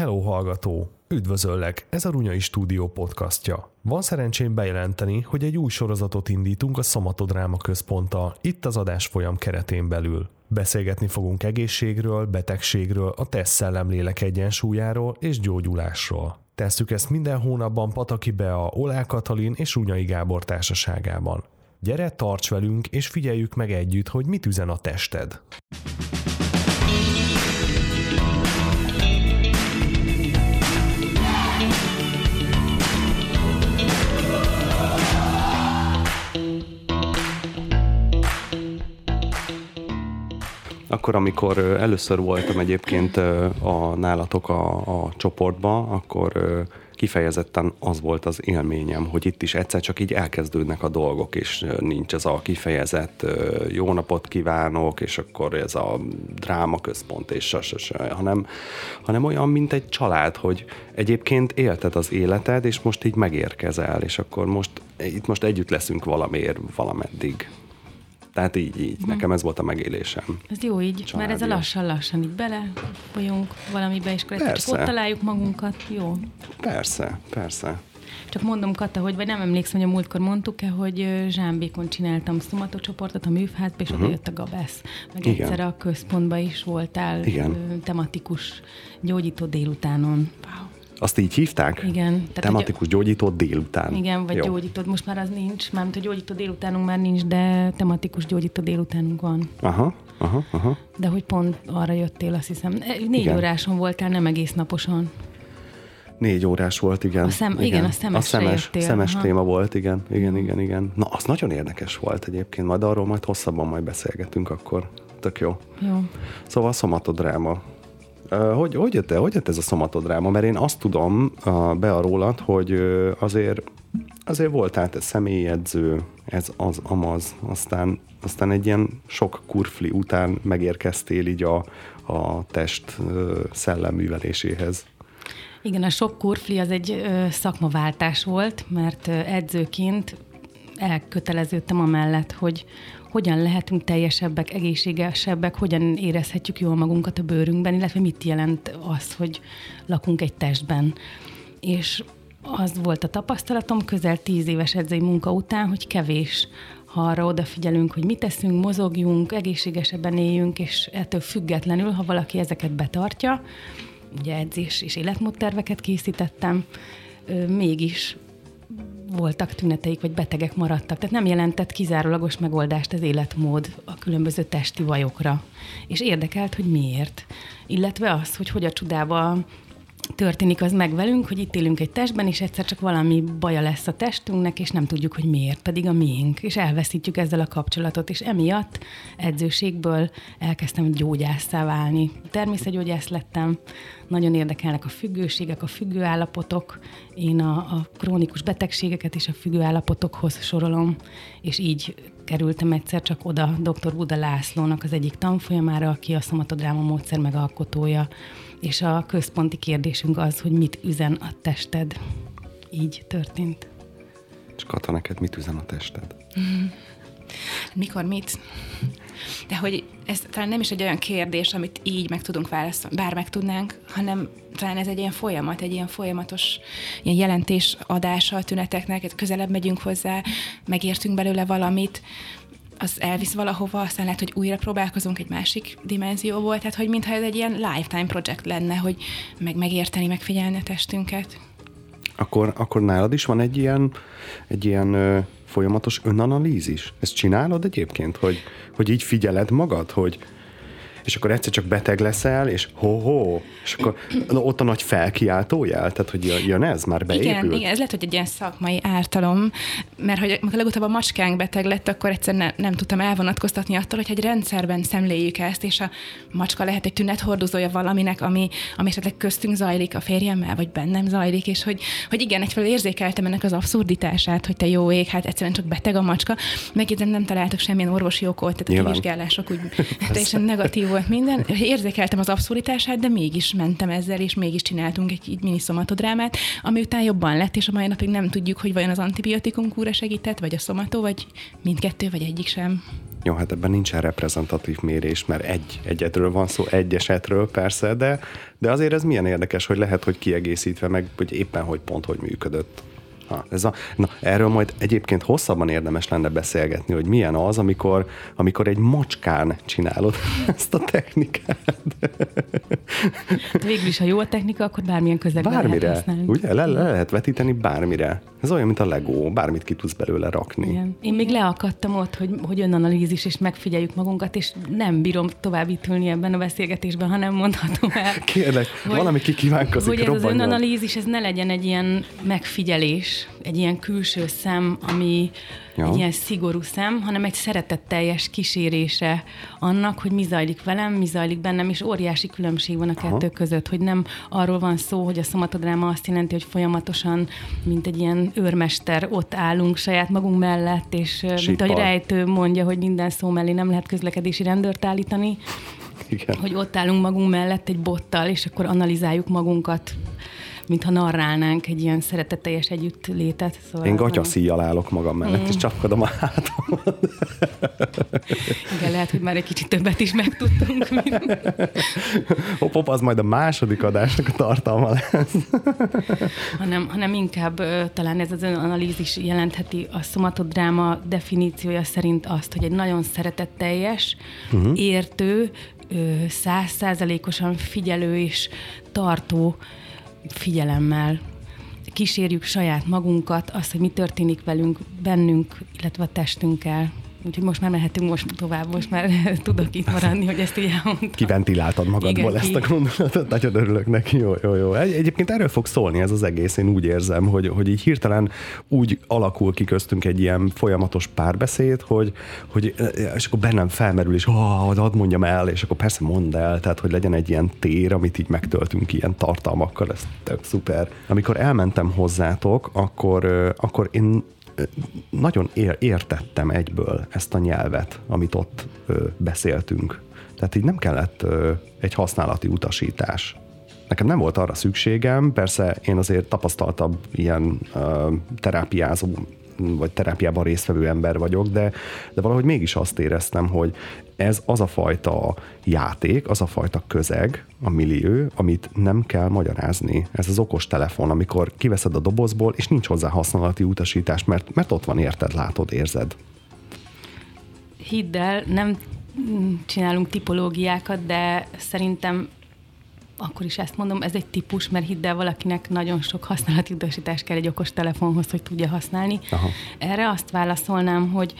Hello hallgató! Üdvözöllek! Ez a Runyai Stúdió podcastja. Van szerencsém bejelenteni, hogy egy új sorozatot indítunk a Szomatodráma központtal, itt az adás folyam keretén belül. Beszélgetni fogunk egészségről, betegségről, a test szellem-lélek egyensúlyáról és gyógyulásról. Tesszük ezt minden hónapban Pataki Bea, Olá Katalin és Runyai Gábor társaságában. Gyere, tarts velünk, és figyeljük meg együtt, hogy mit üzen a tested. Akkor, amikor először voltam egyébként a nálatok a, a csoportban, akkor kifejezetten az volt az élményem, hogy itt is egyszer csak így elkezdődnek a dolgok, és nincs ez a kifejezett jó napot kívánok, és akkor ez a dráma központ, és se, hanem, hanem olyan, mint egy család, hogy egyébként élted az életed, és most így megérkezel, és akkor most itt most együtt leszünk valamiért, valameddig. Tehát így, így. Hm. Nekem ez volt a megélésem. Ez jó így, Családi. mert ez a lassan-lassan így bele folyunk valamibe, és akkor ott találjuk magunkat. Jó. Persze, persze. Csak mondom, Kata, hogy vagy nem emlékszem, hogy a múltkor mondtuk-e, hogy Zsámbékon csináltam sztomatocsoportot a műfházba, és uh-huh. oda jött a Gabesz. Meg Igen. egyszer a központban is voltál Igen. tematikus gyógyító délutánon. Wow. Azt így hívták? Igen. Tehát Tematikus ugye, gyógyító délután. Igen, vagy Jó. gyógyító, most már az nincs, mármint a gyógyító délutánunk már nincs, de tematikus gyógyító délutánunk van. Aha, aha, aha. De hogy pont arra jöttél, azt hiszem. Négy igen. óráson voltál, nem egész naposan. Négy órás volt, igen. A szem, igen, igen, a szemes, a szemes, jöttél, szemes téma volt, igen, igen, igen, igen. Na, az nagyon érdekes volt egyébként, majd arról majd hosszabban majd beszélgetünk akkor. Tök jó. Jó. Szóval szomatodráma. Hogy, hogy, jött, hogy jött ez a szomatodráma? Mert én azt tudom be a rólad, hogy azért, azért voltál te személyedző, ez az, amaz, aztán, aztán egy ilyen sok kurfli után megérkeztél így a, a test szelleműveléséhez. Igen, a sok kurfli az egy szakmaváltás volt, mert edzőként elköteleződtem amellett, hogy, hogyan lehetünk teljesebbek, egészségesebbek, hogyan érezhetjük jól magunkat a bőrünkben, illetve mit jelent az, hogy lakunk egy testben. És az volt a tapasztalatom közel tíz éves edzői munka után, hogy kevés, ha arra odafigyelünk, hogy mit teszünk, mozogjunk, egészségesebben éljünk, és ettől függetlenül, ha valaki ezeket betartja, ugye edzés és életmódterveket készítettem, mégis voltak tüneteik, vagy betegek maradtak. Tehát nem jelentett kizárólagos megoldást az életmód a különböző testi vajokra. És érdekelt, hogy miért. Illetve az, hogy hogy a csodába történik az meg velünk, hogy itt élünk egy testben, és egyszer csak valami baja lesz a testünknek, és nem tudjuk, hogy miért, pedig a miénk, és elveszítjük ezzel a kapcsolatot, és emiatt edzőségből elkezdtem gyógyásszá válni. Természetgyógyász lettem, nagyon érdekelnek a függőségek, a függőállapotok, én a, a krónikus betegségeket is a függőállapotokhoz sorolom, és így kerültem egyszer csak oda dr. Buda Lászlónak az egyik tanfolyamára, aki a szomatodráma módszer megalkotója, és a központi kérdésünk az, hogy mit üzen a tested. Így történt. És Kata, neked mit üzen a tested? Mm. Mikor mit? De hogy ez talán nem is egy olyan kérdés, amit így meg tudunk válaszolni, bár meg tudnánk, hanem talán ez egy ilyen folyamat, egy ilyen folyamatos ilyen jelentés adása a tüneteknek, közelebb megyünk hozzá, megértünk belőle valamit, az elvisz valahova, aztán lehet, hogy újra próbálkozunk egy másik dimenzióból, tehát hogy mintha ez egy ilyen lifetime project lenne, hogy meg megérteni, megfigyelni a testünket. Akkor, akkor nálad is van egy ilyen, egy ilyen ö, folyamatos önanalízis? Ezt csinálod egyébként, hogy, hogy így figyeled magad, hogy és akkor egyszer csak beteg leszel, és ho-ho, és akkor ott a nagy felkiáltójel, tehát hogy jön ez, már beépült? Igen, igen, ez lehet, hogy egy ilyen szakmai ártalom, mert hogy legutóbb a macskánk beteg lett, akkor egyszer ne, nem tudtam elvonatkoztatni attól, hogy egy rendszerben szemléljük ezt, és a macska lehet egy tünethordozója valaminek, ami, ami esetleg köztünk zajlik a férjemmel, vagy bennem zajlik, és hogy, hogy igen, egyfelől érzékeltem ennek az abszurditását, hogy te jó ég, hát egyszerűen csak beteg a macska, meg nem találtak semmilyen orvosi okot, tehát Nyilván. a kivizsgálások úgy teljesen negatív volt minden. Érzékeltem az abszurditását, de mégis mentem ezzel, és mégis csináltunk egy, egy mini szomatodrámát, ami után jobban lett, és a mai napig nem tudjuk, hogy vajon az antibiotikum kúra segített, vagy a szomató, vagy mindkettő, vagy egyik sem. Jó, hát ebben nincsen reprezentatív mérés, mert egy egyetről van szó, egy esetről persze, de, de azért ez milyen érdekes, hogy lehet, hogy kiegészítve meg, hogy éppen hogy pont hogy működött. Ha, ez a, na, erről majd egyébként hosszabban érdemes lenne beszélgetni, hogy milyen az, amikor, amikor egy macskán csinálod ezt a technikát. Végül is, ha jó a technika, akkor bármilyen közegben Bármire, lehet használni. ugye? Le, le lehet vetíteni bármire. Ez olyan, mint a Lego, bármit ki tudsz belőle rakni. Igen. Én még leakadtam ott, hogy, hogy önanalízis, és megfigyeljük magunkat, és nem bírom tovább itt ülni ebben a beszélgetésben, hanem mondhatom el. Kérlek, hogy- valami kikívánkozik, Hogy ez az robbanjon. önanalízis, ez ne legyen egy ilyen megfigyelés, egy ilyen külső szem, ami Ja. egy ilyen szigorú szem, hanem egy szeretetteljes kísérése annak, hogy mi zajlik velem, mi zajlik bennem, és óriási különbség van a kettő között, hogy nem arról van szó, hogy a szomatodráma azt jelenti, hogy folyamatosan, mint egy ilyen őrmester, ott állunk saját magunk mellett, és ö, mint ahogy rejtő mondja, hogy minden szó mellé nem lehet közlekedési rendőrt állítani, Igen. hogy ott állunk magunk mellett egy bottal, és akkor analizáljuk magunkat, mintha narrálnánk egy ilyen szeretetteljes együttlétet. Szóval Én gatyaszíjjal állok magam mellett, Mm. és csapkodom a hátam. Igen, lehet, hogy már egy kicsit többet is megtudtunk. Mint... Hopp, hopp, az majd a második adásnak a tartalma lesz. hanem, hanem inkább talán ez az önanalízis jelentheti a szomatodráma definíciója szerint azt, hogy egy nagyon szeretetteljes, uh-huh. értő, százszázalékosan figyelő és tartó figyelemmel kísérjük saját magunkat, azt, hogy mi történik velünk, bennünk, illetve a testünkkel. Úgyhogy most már mehetünk most tovább, most már tudok itt maradni, hogy ezt így elmondtam. Kiventiláltad magadból Igen, ezt a gondolatot, nagyon örülök neki, jó, jó, jó. Egy, egyébként erről fog szólni ez az egész, én úgy érzem, hogy, hogy így hirtelen úgy alakul ki köztünk egy ilyen folyamatos párbeszéd, hogy, hogy és akkor bennem felmerül, és oh, hadd mondjam el, és akkor persze mondd el, tehát hogy legyen egy ilyen tér, amit így megtöltünk ilyen tartalmakkal, ez tök szuper. Amikor elmentem hozzátok, akkor, akkor én nagyon ér- értettem egyből ezt a nyelvet, amit ott beszéltünk. Tehát így nem kellett egy használati utasítás. Nekem nem volt arra szükségem, persze én azért tapasztaltabb ilyen terápiázó vagy terápiában résztvevő ember vagyok, de, de valahogy mégis azt éreztem, hogy ez az a fajta játék, az a fajta közeg, a millió, amit nem kell magyarázni. Ez az okos telefon, amikor kiveszed a dobozból, és nincs hozzá használati utasítás, mert, mert ott van, érted, látod, érzed. Hidd el, nem csinálunk tipológiákat, de szerintem akkor is ezt mondom, ez egy típus, mert hidd el, valakinek nagyon sok használati utasítás kell egy okos telefonhoz, hogy tudja használni. Aha. Erre azt válaszolnám, hogy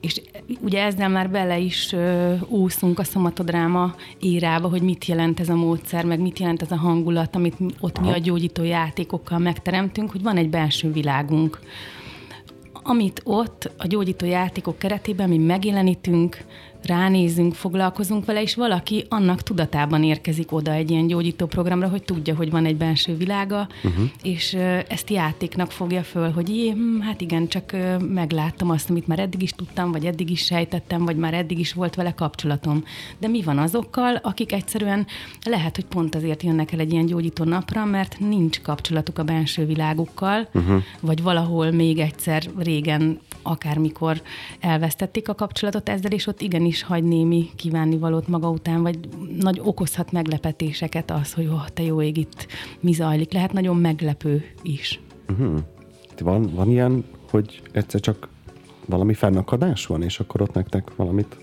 és ugye ezzel már bele is ö, úszunk a szomatodráma írába, hogy mit jelent ez a módszer, meg mit jelent ez a hangulat, amit mi- ott mi a gyógyító játékokkal megteremtünk, hogy van egy belső világunk. Amit ott a gyógyító játékok keretében mi megjelenítünk, ránézünk, foglalkozunk vele, és valaki annak tudatában érkezik oda egy ilyen gyógyító programra, hogy tudja, hogy van egy belső világa, uh-huh. és ezt játéknak fogja föl, hogy jé, hm, hát igen, csak megláttam azt, amit már eddig is tudtam, vagy eddig is sejtettem, vagy már eddig is volt vele kapcsolatom. De mi van azokkal, akik egyszerűen lehet, hogy pont azért jönnek el egy ilyen gyógyító napra, mert nincs kapcsolatuk a belső világukkal, uh-huh. vagy valahol még egyszer régen akármikor elvesztették a kapcsolatot ezzel, és ott igenis hagy némi kívánnivalót maga után, vagy nagy okozhat meglepetéseket az, hogy oh, te jó ég, itt mi zajlik. Lehet nagyon meglepő is. Uh-huh. Van, van ilyen, hogy egyszer csak valami fennakadás van, és akkor ott nektek valamit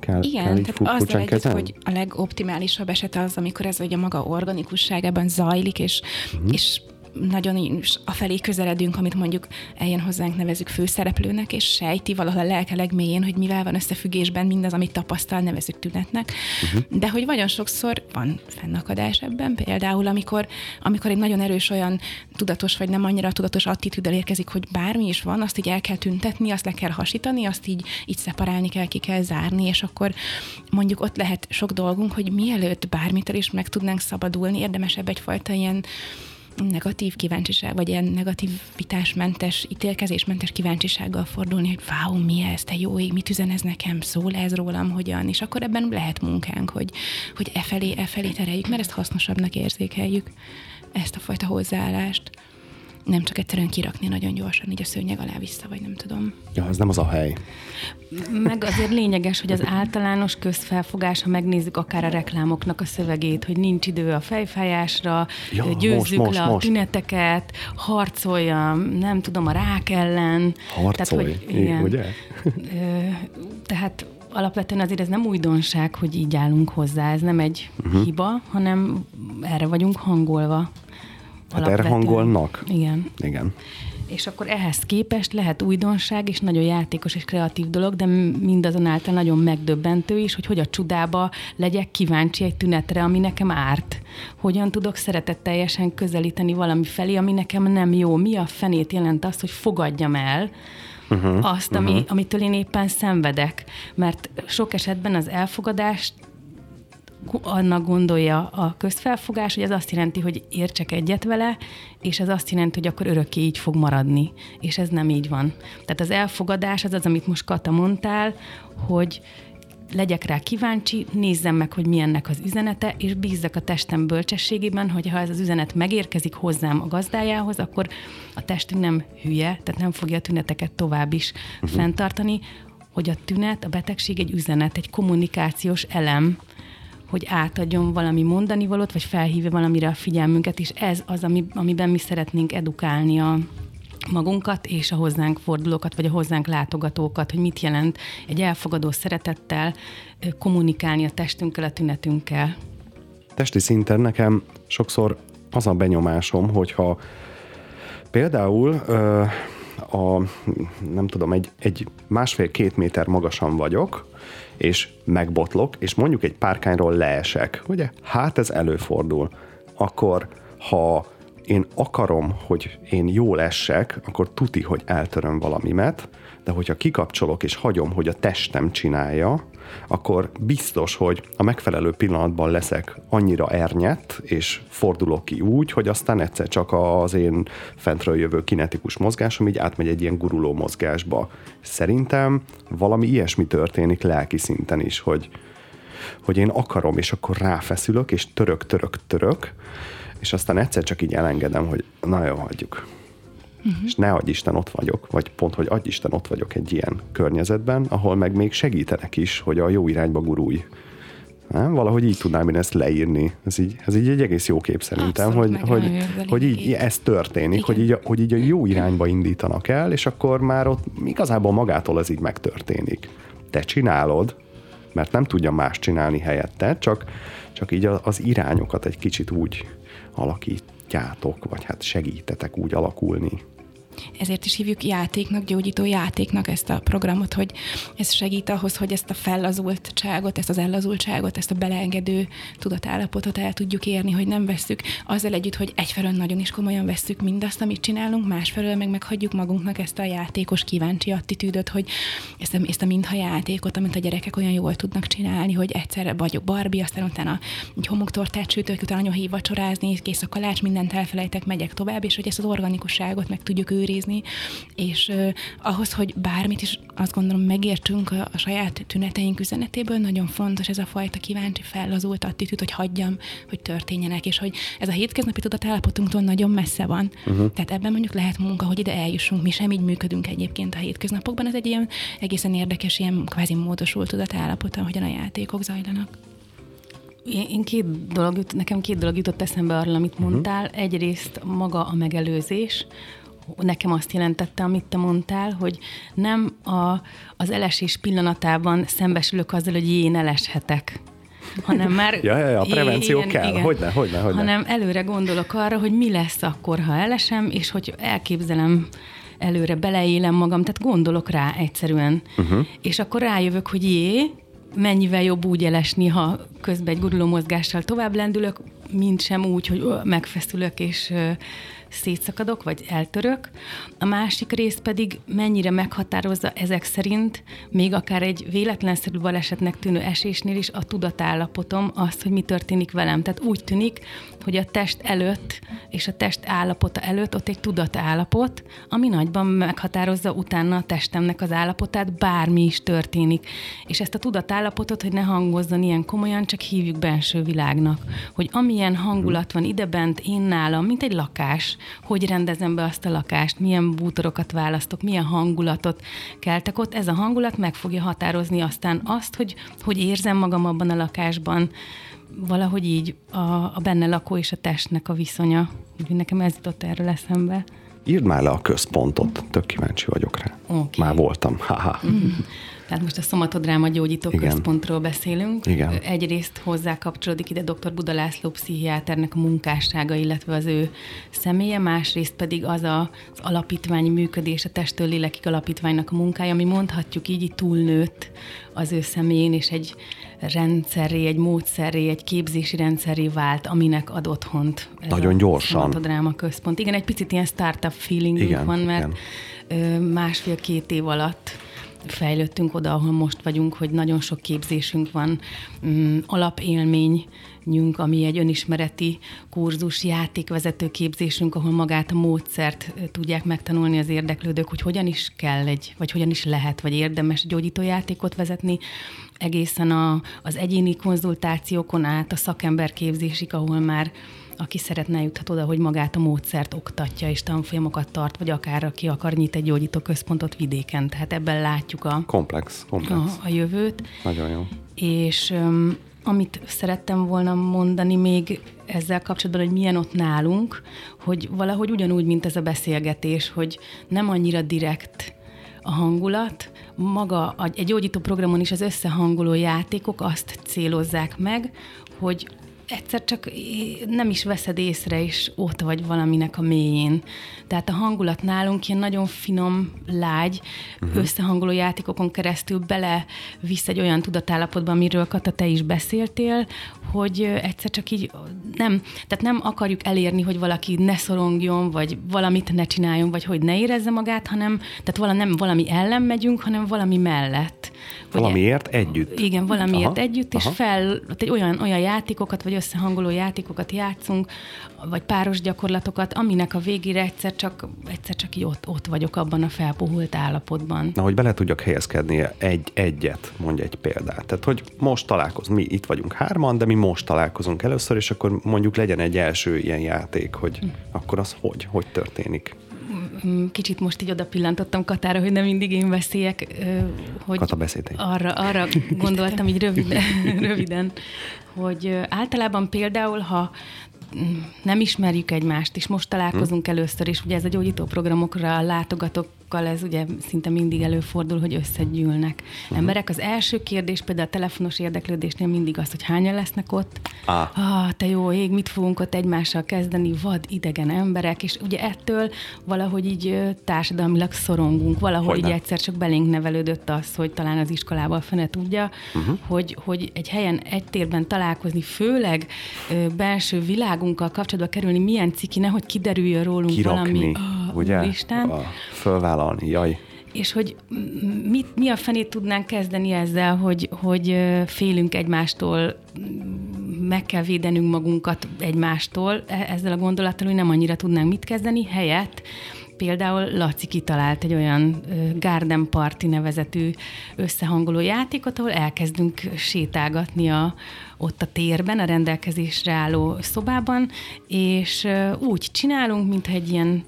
kell, kell Igen, így tehát azzal együtt, hogy a legoptimálisabb eset az, amikor ez ugye a maga organikusságában zajlik, és, uh-huh. és nagyon is afelé közeledünk, amit mondjuk eljön hozzánk nevezük főszereplőnek, és sejti valahol a lelke legmélyén, hogy mivel van összefüggésben mindaz, amit tapasztal, nevezük tünetnek. Uh-huh. De hogy nagyon sokszor van fennakadás ebben, például amikor, amikor egy nagyon erős olyan tudatos, vagy nem annyira tudatos attitűddel érkezik, hogy bármi is van, azt így el kell tüntetni, azt le kell hasítani, azt így, így szeparálni kell, ki kell zárni, és akkor mondjuk ott lehet sok dolgunk, hogy mielőtt bármitől is meg tudnánk szabadulni, érdemesebb egyfajta ilyen negatív kíváncsiság, vagy ilyen negativitásmentes, ítélkezésmentes kíváncsisággal fordulni, hogy váó, mi ez, te jó ég, mit üzen ez nekem, szól ez rólam, hogyan, és akkor ebben lehet munkánk, hogy, hogy e felé, e felé tereljük, mert ezt hasznosabbnak érzékeljük, ezt a fajta hozzáállást. Nem csak egyszerűen kirakni nagyon gyorsan, így a szőnyeg alá vissza, vagy nem tudom. Ja, ez nem az a hely. Meg azért lényeges, hogy az általános közfelfogás, ha megnézzük akár a reklámoknak a szövegét, hogy nincs idő a fejfájásra, Ja, győzzük most, le most, a most. tüneteket, harcoljam, nem tudom, a rák ellen. Harcolj, Tehát, hogy, igen. ugye? Tehát alapvetően azért ez nem újdonság, hogy így állunk hozzá, ez nem egy uh-huh. hiba, hanem erre vagyunk hangolva. Hát erre hangolnak. Igen. Igen. És akkor ehhez képest lehet újdonság, és nagyon játékos és kreatív dolog, de mindazonáltal nagyon megdöbbentő is, hogy hogy a csudába legyek kíváncsi egy tünetre, ami nekem árt. Hogyan tudok szeretetteljesen közelíteni valami felé, ami nekem nem jó. Mi a fenét jelent azt, hogy fogadjam el, uh-huh, azt, ami, uh-huh. amitől én éppen szenvedek. Mert sok esetben az elfogadást annak gondolja a közfelfogás, hogy ez azt jelenti, hogy értsek egyet vele, és ez azt jelenti, hogy akkor örökké így fog maradni. És ez nem így van. Tehát az elfogadás az az, amit most Kata mondtál, hogy legyek rá kíváncsi, nézzem meg, hogy mi ennek az üzenete, és bízzak a testem bölcsességében, hogy ha ez az üzenet megérkezik hozzám a gazdájához, akkor a testünk nem hülye, tehát nem fogja a tüneteket tovább is uh-huh. fenntartani, hogy a tünet, a betegség egy üzenet, egy kommunikációs elem, hogy átadjon valami mondani valót, vagy felhívja valamire a figyelmünket, és ez az, ami, amiben mi szeretnénk edukálni a magunkat és a hozzánk fordulókat, vagy a hozzánk látogatókat, hogy mit jelent egy elfogadó szeretettel kommunikálni a testünkkel, a tünetünkkel. Testi szinten nekem sokszor az a benyomásom, hogyha például ö, a, nem tudom, egy, egy másfél-két méter magasan vagyok, és megbotlok, és mondjuk egy párkányról leesek, ugye? Hát ez előfordul. Akkor, ha én akarom, hogy én jól essek, akkor tuti, hogy eltöröm valamimet, de hogyha kikapcsolok és hagyom, hogy a testem csinálja, akkor biztos, hogy a megfelelő pillanatban leszek annyira ernyett, és fordulok ki úgy, hogy aztán egyszer csak az én fentről jövő kinetikus mozgásom így átmegy egy ilyen guruló mozgásba. Szerintem valami ilyesmi történik lelki szinten is, hogy, hogy én akarom, és akkor ráfeszülök, és török, török, török, és aztán egyszer csak így elengedem, hogy na jó, hagyjuk. Uh-huh. És ne adj Isten, ott vagyok, vagy pont, hogy adj Isten, ott vagyok egy ilyen környezetben, ahol meg még segítenek is, hogy a jó irányba gurulj. Nem? Valahogy így tudnám én ezt leírni. Ez így, ez így egy egész jó kép szerintem, Abszolút hogy, hogy, hogy így ez történik, Igen. hogy így, a, hogy így a jó irányba indítanak el, és akkor már ott igazából magától ez így megtörténik. Te csinálod, mert nem tudja más csinálni helyette, csak, csak így az irányokat egy kicsit úgy alakítjátok, vagy hát segítetek úgy alakulni. Ezért is hívjuk játéknak, gyógyító játéknak ezt a programot, hogy ez segít ahhoz, hogy ezt a fellazultságot, ezt az ellazultságot, ezt a beleengedő tudatállapotot el tudjuk érni, hogy nem vesszük azzal együtt, hogy egyfelől nagyon is komolyan vesszük mindazt, amit csinálunk, másfelől meg meghagyjuk magunknak ezt a játékos kíváncsi attitűdöt, hogy ezt a, ezt a mintha játékot, amit a gyerekek olyan jól tudnak csinálni, hogy egyszerre vagyok Barbie, aztán utána egy homoktortát sütök, utána anya hív vacsorázni, kész a kalács, mindent elfelejtek, megyek tovább, és hogy ezt az organikusságot meg tudjuk őrizni, és uh, ahhoz, hogy bármit is azt gondolom megértsünk a, a saját tüneteink üzenetéből, nagyon fontos ez a fajta kíváncsi, fellazult attitűd, hogy hagyjam, hogy történjenek, és hogy ez a hétköznapi tudatállapotunktól nagyon messze van. Uh-huh. Tehát ebben mondjuk lehet munka, hogy ide eljussunk. Mi sem így működünk egyébként a hétköznapokban. Ez egy ilyen egészen érdekes, ilyen kvázi módosult tudatállapot, ahogyan a játékok zajlanak. Én, én két dolog, jut- nekem két dolog jutott eszembe arról, amit mondtál. Uh-huh. Egyrészt maga a megelőzés, nekem azt jelentette, amit te mondtál, hogy nem a, az elesés pillanatában szembesülök azzal, hogy én eleshetek, hanem már... Ja, ja, ja, a prevenció ilyen- kell. Hogyne, hogyne, hogyne. Hanem előre gondolok arra, hogy mi lesz akkor, ha elesem, és hogy elképzelem előre beleélem magam, tehát gondolok rá egyszerűen. Uh-huh. És akkor rájövök, hogy jé, mennyivel jobb úgy elesni, ha közben egy guruló mozgással tovább lendülök, mint sem úgy, hogy megfeszülök és szétszakadok, vagy eltörök. A másik rész pedig mennyire meghatározza ezek szerint, még akár egy véletlenszerű balesetnek tűnő esésnél is a tudatállapotom azt, hogy mi történik velem. Tehát úgy tűnik, hogy a test előtt és a test állapota előtt ott egy tudatállapot, ami nagyban meghatározza utána a testemnek az állapotát, bármi is történik. És ezt a tudatállapotot, hogy ne hangozzon ilyen komolyan, csak hívjuk benső világnak. Hogy ami milyen hangulat van idebent, én nálam, mint egy lakás. Hogy rendezem be azt a lakást, milyen bútorokat választok, milyen hangulatot keltek ott. Ez a hangulat meg fogja határozni aztán azt, hogy, hogy érzem magam abban a lakásban, valahogy így a, a benne lakó és a testnek a viszonya. Úgyhogy nekem ez jutott erről eszembe. Írd már le a központot, tök kíváncsi vagyok rá. Okay. Már voltam, haha. Mm. Tehát most a szomatodráma gyógyító Igen. központról beszélünk. Igen. Egyrészt hozzá kapcsolódik ide dr. Buda László pszichiáternek a munkássága, illetve az ő személye, másrészt pedig az a, az alapítványi működés, a testől lélekig alapítványnak a munkája, ami mondhatjuk így, így túlnőtt az ő személyén, és egy rendszerré, egy módszerré, egy képzési rendszeré vált, aminek ad otthont. Ez Nagyon gyorsan. A dráma központ. Igen, egy picit ilyen startup feelingünk van, mert másfél-két év alatt fejlődtünk oda, ahol most vagyunk, hogy nagyon sok képzésünk van, mm, alapélményünk, ami egy önismereti kurzus, játékvezető képzésünk, ahol magát a módszert tudják megtanulni az érdeklődők, hogy hogyan is kell egy, vagy hogyan is lehet, vagy érdemes gyógyítójátékot vezetni, egészen a, az egyéni konzultációkon át a szakemberképzésig, ahol már aki szeretne juthat oda, hogy magát a módszert oktatja és tanfolyamokat tart, vagy akár aki akar nyit egy gyógyító központot vidéken. Tehát ebben látjuk a, komplex, komplex. a, a jövőt. Nagyon jó. És um, amit szerettem volna mondani még ezzel kapcsolatban, hogy milyen ott nálunk, hogy valahogy ugyanúgy, mint ez a beszélgetés, hogy nem annyira direkt a hangulat, maga egy gyógyító programon is az összehangoló játékok azt célozzák meg, hogy egyszer csak nem is veszed észre, és ott vagy valaminek a mélyén. Tehát a hangulat nálunk ilyen nagyon finom, lágy, uh-huh. összehangoló játékokon keresztül bele visz egy olyan tudatállapotba, amiről Kata, te is beszéltél, hogy egyszer csak így nem, tehát nem akarjuk elérni, hogy valaki ne szorongjon, vagy valamit ne csináljon, vagy hogy ne érezze magát, hanem tehát vala, nem valami ellen megyünk, hanem valami mellett. Valamiért együtt. Igen, valamiért aha, együtt, és aha. fel, egy olyan, olyan játékokat, vagy összehangoló játékokat játszunk, vagy páros gyakorlatokat, aminek a végére egyszer csak, egyszer csak így ott, ott vagyok abban a felpuhult állapotban. Na, hogy bele tudjak helyezkedni egy, egyet, mondja egy példát. Tehát, hogy most találkozunk, mi itt vagyunk hárman, de mi most találkozunk először, és akkor mondjuk legyen egy első ilyen játék, hogy hm. akkor az hogy, hogy történik? Mm, kicsit most így oda pillantottam Katára, hogy nem mindig én beszéljek, hogy Kata arra, arra gondoltam így röviden, röviden, hogy általában például, ha nem ismerjük egymást, és most találkozunk hm. először, és ugye ez a gyógyító programokra látogatok sokkal ez ugye szinte mindig előfordul, hogy összegyűlnek uh-huh. emberek. Az első kérdés például a telefonos érdeklődésnél mindig az, hogy hányan lesznek ott. Ah. ah, te jó ég, mit fogunk ott egymással kezdeni, vad idegen emberek, és ugye ettől valahogy így társadalmilag szorongunk, valahogy Hogyne. így egyszer csak belénk nevelődött az, hogy talán az iskolával fene tudja, uh-huh. hogy, hogy egy helyen, egy térben találkozni, főleg ö, belső világunkkal kapcsolatba kerülni, milyen ciki, nehogy kiderüljön rólunk Kirakni, valami. Oh, ugye? Úristen. A fölvállalni, jaj. És hogy mit, mi a fenét tudnánk kezdeni ezzel, hogy, hogy félünk egymástól, meg kell védenünk magunkat egymástól, e, ezzel a gondolattal, hogy nem annyira tudnánk mit kezdeni, helyett például Laci kitalált egy olyan Garden Party nevezetű összehangoló játékot, ahol elkezdünk sétálgatni a, ott a térben, a rendelkezésre álló szobában, és úgy csinálunk, mintha egy ilyen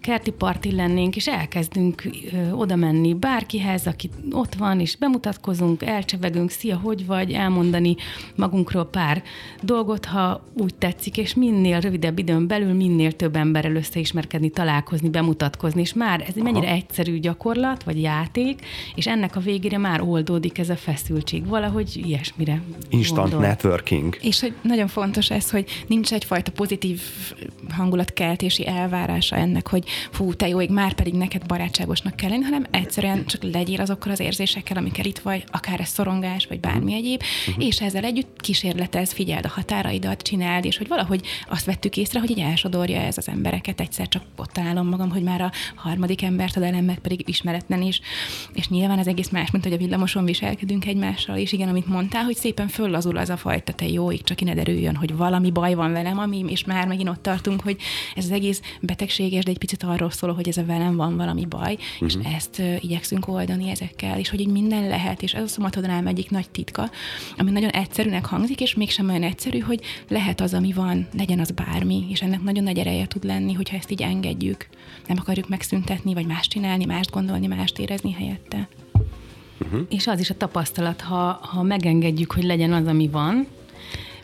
kerti parti lennénk, és elkezdünk ö, oda menni bárkihez, aki ott van, és bemutatkozunk, elcsevegünk, szia, hogy vagy, elmondani magunkról pár dolgot, ha úgy tetszik, és minél rövidebb időn belül, minél több emberrel összeismerkedni, találkozni, bemutatkozni, és már ez egy mennyire egyszerű gyakorlat, vagy játék, és ennek a végére már oldódik ez a feszültség, valahogy ilyesmire. Instant gondol. networking. És hogy nagyon fontos ez, hogy nincs egyfajta pozitív hangulatkeltési elvárása ennek, hogy fú, te jó ég, már pedig neked barátságosnak kell lenni, hanem egyszerűen csak legyél azokkal az érzésekkel, amikkel itt vagy, akár ez szorongás, vagy bármi uh-huh. egyéb, uh-huh. és ezzel együtt kísérletez, figyeld a határaidat, csináld, és hogy valahogy azt vettük észre, hogy így elsodorja ez az embereket, egyszer csak ott találom magam, hogy már a harmadik embert ad meg pedig ismeretlen is, és nyilván ez egész más, mint hogy a villamoson viselkedünk egymással, és igen, amit mondtál, hogy szépen föllazul az a fajta, te jó, csak ki ne derüljön, hogy valami baj van velem, ami, és már megint ott tartunk, hogy ez az egész betegséges, de egy picit amit arról szól, hogy ez a velem van valami baj, uh-huh. és mhm. ezt uh, igyekszünk oldani ezekkel, és hogy így minden lehet, és ez a szomatodrám egyik nagy titka, ami nagyon egyszerűnek hangzik, és mégsem olyan egyszerű, hogy lehet az, ami van, legyen az bármi, és ennek nagyon nagy ereje tud lenni, hogyha ezt így engedjük. Nem akarjuk megszüntetni, vagy más csinálni, mást gondolni, mást érezni helyette. Uh-huh. És az is a tapasztalat, ha, ha megengedjük, hogy legyen az, ami van,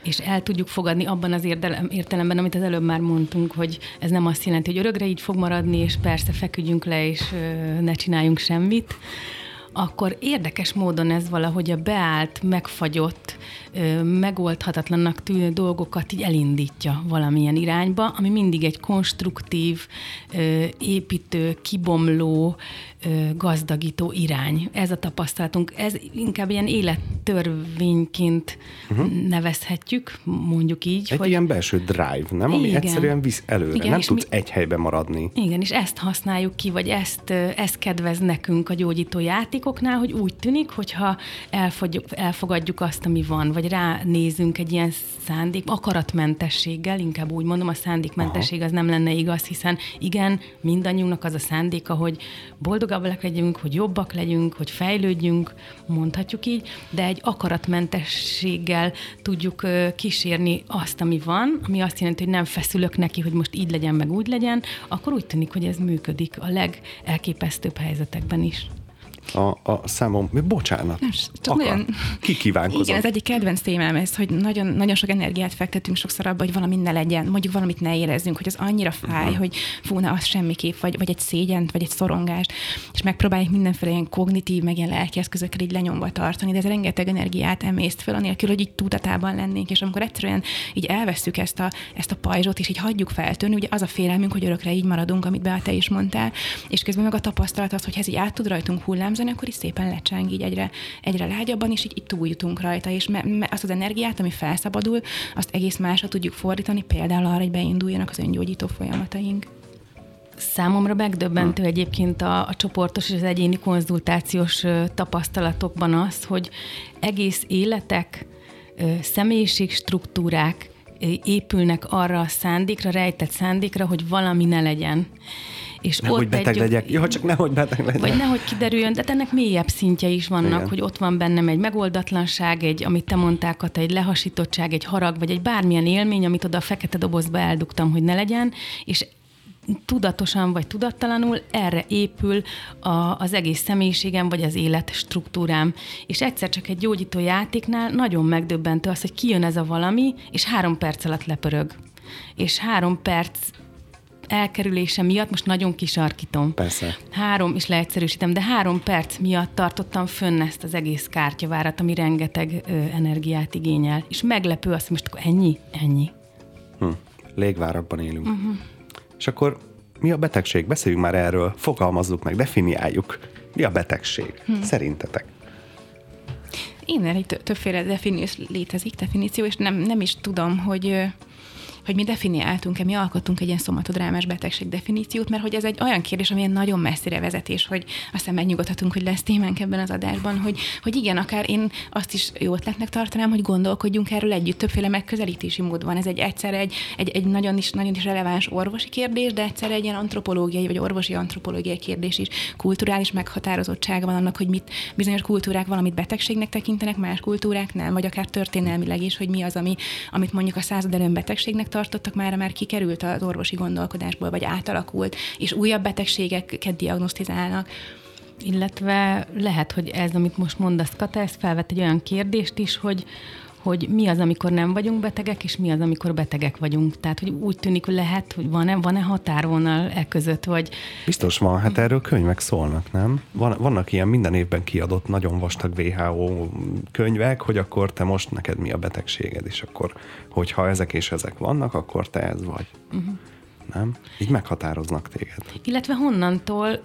és el tudjuk fogadni abban az értelemben, amit az előbb már mondtunk, hogy ez nem azt jelenti, hogy örökre így fog maradni, és persze feküdjünk le, és ne csináljunk semmit, akkor érdekes módon ez valahogy a beállt, megfagyott, megoldhatatlannak tűnő dolgokat így elindítja valamilyen irányba, ami mindig egy konstruktív, építő, kibomló, gazdagító irány. Ez a tapasztalatunk. Ez inkább ilyen élettörvényként uh-huh. nevezhetjük, mondjuk így. Egy hogy... ilyen belső drive, nem? Ami igen. egyszerűen visz előre. Igen, nem tudsz mi... egy helyben maradni. Igen, és ezt használjuk ki, vagy ezt, ezt kedvez nekünk a gyógyító játékoknál, hogy úgy tűnik, hogyha elfogadjuk, elfogadjuk azt, ami van, vagy ránézünk egy ilyen szándék, akaratmentességgel, inkább úgy mondom, a szándékmentesség Aha. az nem lenne igaz, hiszen igen, mindannyiunknak az a szándéka, hogy boldogabbak legyünk, hogy jobbak legyünk, hogy fejlődjünk, mondhatjuk így, de egy akaratmentességgel tudjuk kísérni azt, ami van, ami azt jelenti, hogy nem feszülök neki, hogy most így legyen, meg úgy legyen, akkor úgy tűnik, hogy ez működik a legelképesztőbb helyzetekben is a, a számom, mi bocsánat, csak akar. nagyon. Igen, ez egyik kedvenc témám ez, hogy nagyon, nagyon sok energiát fektetünk sokszor abba, hogy valami ne legyen, mondjuk valamit ne érezzünk, hogy az annyira fáj, uh-huh. hogy fú, ne, az semmiképp, vagy, vagy egy szégyent, vagy egy szorongást, és megpróbáljuk mindenféle ilyen kognitív, meg ilyen lelki eszközökkel így lenyomva tartani, de ez rengeteg energiát emészt föl, anélkül, hogy így tudatában lennénk, és amikor egyszerűen így elveszük ezt a, ezt a pajzsot, és így hagyjuk feltörni, ugye az a félelmünk, hogy örökre így maradunk, amit be te is mondtál, és közben meg a tapasztalat az, hogy ez így át tud rajtunk hullám, hullámzani, akkor is szépen lecseng így egyre, egyre lágyabban, és így, így túljutunk rajta, és me, me, azt az energiát, ami felszabadul, azt egész másra tudjuk fordítani, például arra, hogy beinduljanak az öngyógyító folyamataink. Számomra megdöbbentő hm. egyébként a, a csoportos és az egyéni konzultációs tapasztalatokban az, hogy egész életek, személyiségstruktúrák épülnek arra a szándékra, rejtett szándékra, hogy valami ne legyen és nehogy ott beteg egy, legyek. Jó, csak nehogy beteg legyek. Vagy nehogy kiderüljön, de ennek mélyebb szintje is vannak, Igen. hogy ott van bennem egy megoldatlanság, egy, amit te mondták, egy lehasítottság, egy harag, vagy egy bármilyen élmény, amit oda a fekete dobozba eldugtam, hogy ne legyen, és tudatosan vagy tudattalanul erre épül a, az egész személyiségem, vagy az élet struktúrám. És egyszer csak egy gyógyító játéknál nagyon megdöbbentő az, hogy kijön ez a valami, és három perc alatt lepörög. És három perc elkerülése miatt, most nagyon kisarkítom. Persze. Három, és leegyszerűsítem, de három perc miatt tartottam fönn ezt az egész kártyavárat, ami rengeteg ö, energiát igényel. És meglepő azt, hogy most akkor ennyi? Ennyi. Hm. Légvárakban élünk. Uh-huh. És akkor mi a betegség? Beszéljünk már erről, fogalmazzuk meg, definiáljuk. Mi a betegség? Hm. Szerintetek? Én többféle definíció létezik, definíció, és nem, nem is tudom, hogy hogy mi definiáltunk-e, mi alkottunk egy ilyen szomatodrámás betegség definíciót, mert hogy ez egy olyan kérdés, ami nagyon messzire vezetés, hogy aztán megnyugodhatunk, hogy lesz témánk ebben az adásban, hogy, hogy igen, akár én azt is jó ötletnek tartanám, hogy gondolkodjunk erről együtt. Többféle megközelítési mód van. Ez egy egyszer egy, egy, egy nagyon, is, nagyon is releváns orvosi kérdés, de egyszer egy ilyen antropológiai vagy orvosi antropológiai kérdés is. Kulturális meghatározottság van annak, hogy mit bizonyos kultúrák valamit betegségnek tekintenek, más kultúrák nem, vagy akár történelmileg is, hogy mi az, ami, amit mondjuk a század előn betegségnek tartottak, már már kikerült az orvosi gondolkodásból, vagy átalakult, és újabb betegségeket diagnosztizálnak. Illetve lehet, hogy ez, amit most mondasz, Kata, ez felvet egy olyan kérdést is, hogy, hogy mi az, amikor nem vagyunk betegek, és mi az, amikor betegek vagyunk. Tehát, hogy úgy tűnik, hogy lehet, hogy van-e, van-e határvonal e között, vagy... Biztos van, hát erről könyvek szólnak, nem? Van, vannak ilyen minden évben kiadott nagyon vastag WHO könyvek, hogy akkor te most neked mi a betegséged, és akkor, hogyha ezek és ezek vannak, akkor te ez vagy. Uh-huh nem? Így meghatároznak téged. Illetve honnantól,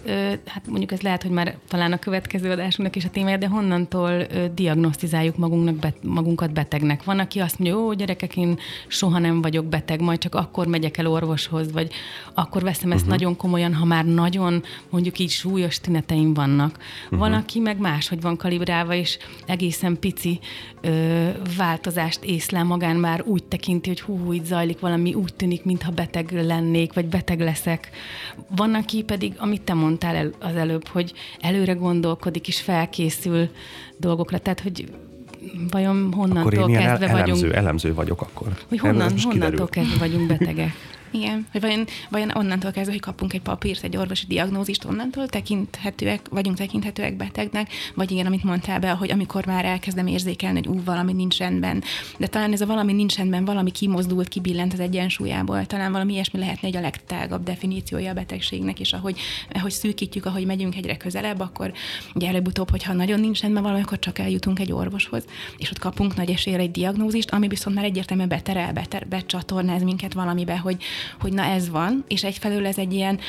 hát mondjuk ez lehet, hogy már talán a következő adásunknak is a témája, de honnantól diagnosztizáljuk magunknak, bet, magunkat betegnek. Van, aki azt mondja, ó, gyerekek, én soha nem vagyok beteg, majd csak akkor megyek el orvoshoz, vagy akkor veszem ezt uh-huh. nagyon komolyan, ha már nagyon, mondjuk így súlyos tüneteim vannak. Uh-huh. Van, aki meg máshogy van kalibrálva, és egészen pici ö, változást észlel magán, már úgy tekinti, hogy hú, hú, itt zajlik valami, úgy tűnik, mintha beteg lenne lennék, vagy beteg leszek. Van, aki pedig, amit te mondtál el, az előbb, hogy előre gondolkodik és felkészül dolgokra, tehát hogy vajon honnantól akkor én kezdve elemző, vagyunk... elemző vagyok akkor. Hogy honnan, honnantól kezdve vagyunk betegek. Igen, hogy vajon, vajon onnantól kezdve, hogy kapunk egy papírt, egy orvosi diagnózist, onnantól tekinthetőek, vagyunk tekinthetőek betegnek, vagy igen, amit mondtál be, hogy amikor már elkezdem érzékelni, hogy ú, valami nincs rendben. De talán ez a valami nincs rendben, valami kimozdult, kibillent az egyensúlyából. Talán valami ilyesmi lehetne egy a legtágabb definíciója a betegségnek, és ahogy, ahogy szűkítjük, ahogy megyünk egyre közelebb, akkor ugye előbb-utóbb, hogyha nagyon nincs rendben valami, akkor csak eljutunk egy orvoshoz, és ott kapunk nagy esélye egy diagnózist, ami viszont már egyértelműen beterel, beter, becsatornáz minket valamibe, hogy hogy na ez van, és egyfelől ez egy ilyen,